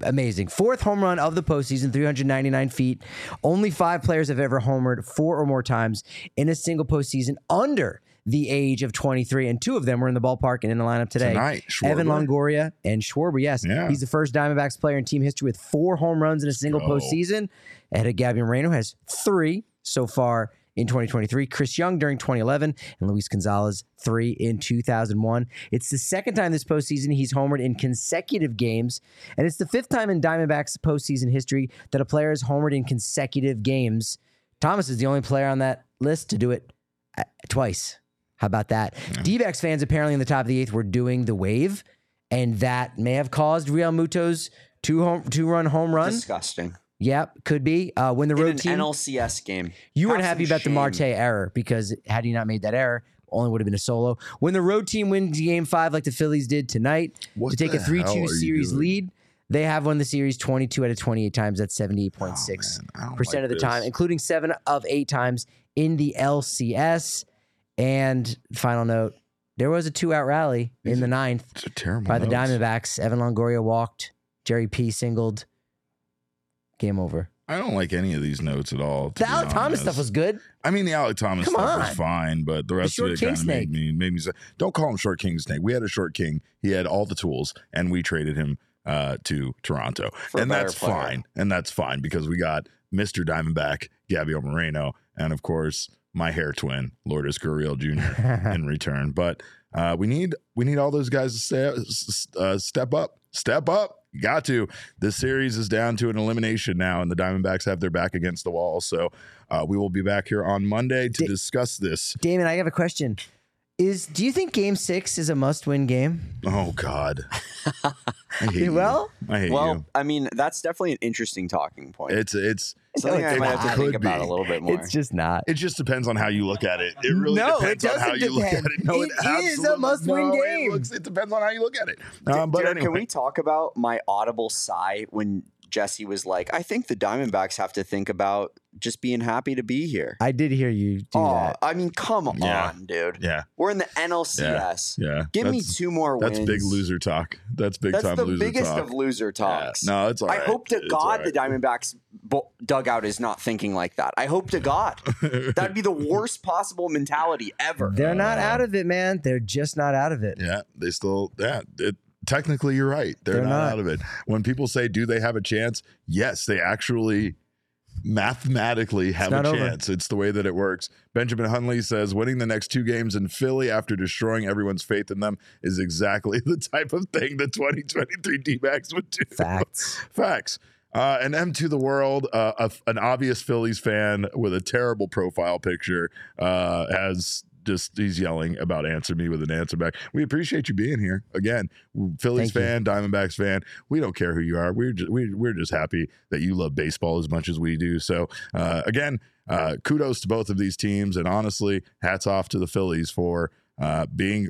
S2: Amazing. Fourth home run of the postseason, 399 feet. Only five players have ever homered four or more times in a single postseason under the age of 23, and two of them were in the ballpark and in the lineup today.
S1: Tonight,
S2: Evan Longoria and Schwarber, yes.
S1: Yeah.
S2: He's the first Diamondbacks player in team history with four home runs in a single postseason. Ahead of Gabby Moreno has three so far in 2023. Chris Young during 2011 and Luis Gonzalez three in 2001. It's the second time this postseason he's homered in consecutive games, and it's the fifth time in Diamondbacks postseason history that a player has homered in consecutive games. Thomas is the only player on that list to do it uh, twice. How about that? D-backs fans apparently in the top of the eighth were doing the wave, and that may have caused Realmuto's two home two run home run.
S3: Disgusting.
S2: Yep, could be. Uh, when the
S3: In
S2: road
S3: an
S2: team,
S3: NLCS game.
S2: you weren't happy
S3: some
S2: about the. Marte error because had he not made that error, only would have been a solo. When the road team wins game five, like the Phillies did tonight,
S1: What
S2: to take a three two series
S1: doing?
S2: lead, they have won the series twenty two out of twenty eight times. That's 78.6%
S1: oh,
S2: percent
S1: like
S2: of the time, including seven of eight times in the LCS. And final note: there was a two out rally in the ninth
S1: It's a terrible.
S2: by the
S1: notes.
S2: Diamondbacks. Evan Longoria walked. Jerry P singled. Game over.
S1: I don't like any of these notes at all. to
S2: The
S1: be
S2: Alek Thomas stuff was good.
S1: I mean, the Alek Thomas
S2: Come
S1: stuff
S2: on.
S1: was fine, but the rest
S2: short
S1: of it
S2: king
S1: kind of
S2: snake.
S1: made me made me say, "Don't call him short king snake." We had a short king. He had all the tools, and we traded him uh, to Toronto,
S3: For
S1: and that's
S3: player.
S1: fine. And that's fine because we got Mister Diamondback, Gabio Moreno, and of course my hair twin, Lourdes Gurriel Jr. in return. But uh, we need we need all those guys to step uh, step up, step up. You got to. This series is down to an elimination now, and the Diamondbacks have their back against the wall. So uh, we will be back here on Monday to
S2: Da-
S1: discuss this.
S2: Damon, I have a question. Is do you think game six is a must win game?
S1: Oh God, I hate
S2: Well-
S1: you. I hate
S3: Well,
S1: you.
S3: I mean, that's definitely an interesting talking point.
S1: It's it's
S3: Something
S2: No,
S3: I
S2: it's
S3: might have to think
S1: Could
S3: about
S1: be.
S3: a little bit more.
S2: It's just not.
S1: it just depends on how you look at it. It really
S2: No, it
S1: depends on how
S2: doesn't
S1: you look at it. No, it,
S2: It is a must-win
S1: no,
S2: game.
S1: It, looks, it depends on how you look at it. Um, but
S3: Derek,
S1: anyway,
S3: can we talk about my audible sigh when Jesse was like, "I think the Diamondbacks have to think about just being happy to be here."
S2: I did hear you do
S3: Oh,
S2: that.
S3: I mean, come
S1: Yeah.
S3: on, dude.
S1: yeah,
S3: We're in the NLCS.
S1: yeah.
S3: Give me two more wins.
S1: That's big loser talk. That's big
S3: That's
S1: time
S3: the
S1: loser
S3: biggest
S1: talk.
S3: of loser talks.
S1: Yeah. No, it's all
S3: I
S1: right.
S3: hope to
S1: It's
S3: God
S1: all right.
S3: the Diamondbacks bo- dugout is not thinking like that. I hope to God. That'd be the worst possible mentality ever.
S2: They're not out of it, man. They're just not out of it.
S1: Yeah, they still. Yeah, it, technically you're right. They're,
S2: They're
S1: not,
S2: not.
S1: out of it. When people say, "Do they have a chance?" Yes, they actually mathematically have a
S2: not over.
S1: chance. It's the way that it works. Benjamin Hunley says winning the next two games in Philly after destroying everyone's faith in them is exactly the type of thing the 2023 D-backs would do.
S2: Facts.
S1: Facts. Uh, an M to the world, uh, a, an obvious Phillies fan with a terrible profile picture, uh, has just he's yelling about answer me with an answer back. We appreciate you being here again, Phillies
S2: Thank you.
S1: fan, Diamondbacks fan. We don't care who you are. We're just we're, we're just happy that you love baseball as much as we do. So uh, again, uh, kudos to both of these teams, and honestly, hats off to the Phillies for uh, being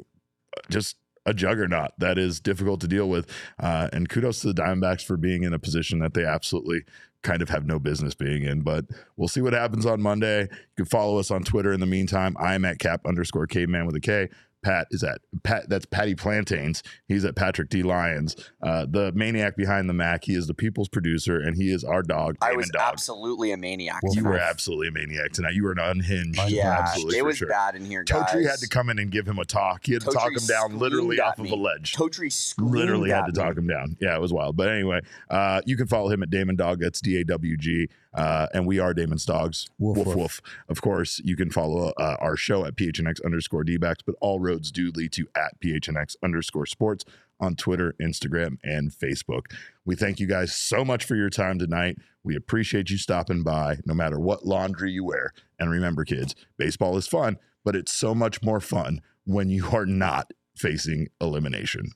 S1: just a juggernaut that is difficult to deal with. Uh, and kudos to the Diamondbacks for being in a position that they absolutely kind of have no business being in. But we'll see what happens on Monday. You can follow us on Twitter in the meantime. I'm at cap underscore caveman with a K. Pat is at Pat. That's Patty Plantains. He's at Patrick D Lyons, uh, the maniac behind the Mac. He is the people's producer, and he is our dog.
S3: I
S1: Damon
S3: was
S1: Dog.
S3: absolutely a maniac.
S1: You were absolutely a maniac tonight. You were an unhinged.
S3: yeah,
S1: absolutely
S3: it was
S1: sure.
S3: bad in here, guys.
S1: Totri had to come in and give him a talk. He had to talk him down literally off
S3: at
S1: of a ledge.
S3: Totri screamed
S1: literally had to
S3: me.
S1: talk him down. Yeah, it was wild. But anyway, uh, you can follow him at Damon Dog. That's D A W G. Uh, and we are Damon's Dogs.
S2: Woof,
S1: woof,
S2: woof.
S1: woof. Of course, you can follow uh, our show at PHNX underscore DBacks, but all roads do lead to at PHNX underscore sports on Twitter, Instagram, and Facebook. We thank you guys so much for your time tonight. We appreciate you stopping by, no matter what laundry you wear. And remember, kids, baseball is fun, but it's so much more fun when you are not facing elimination.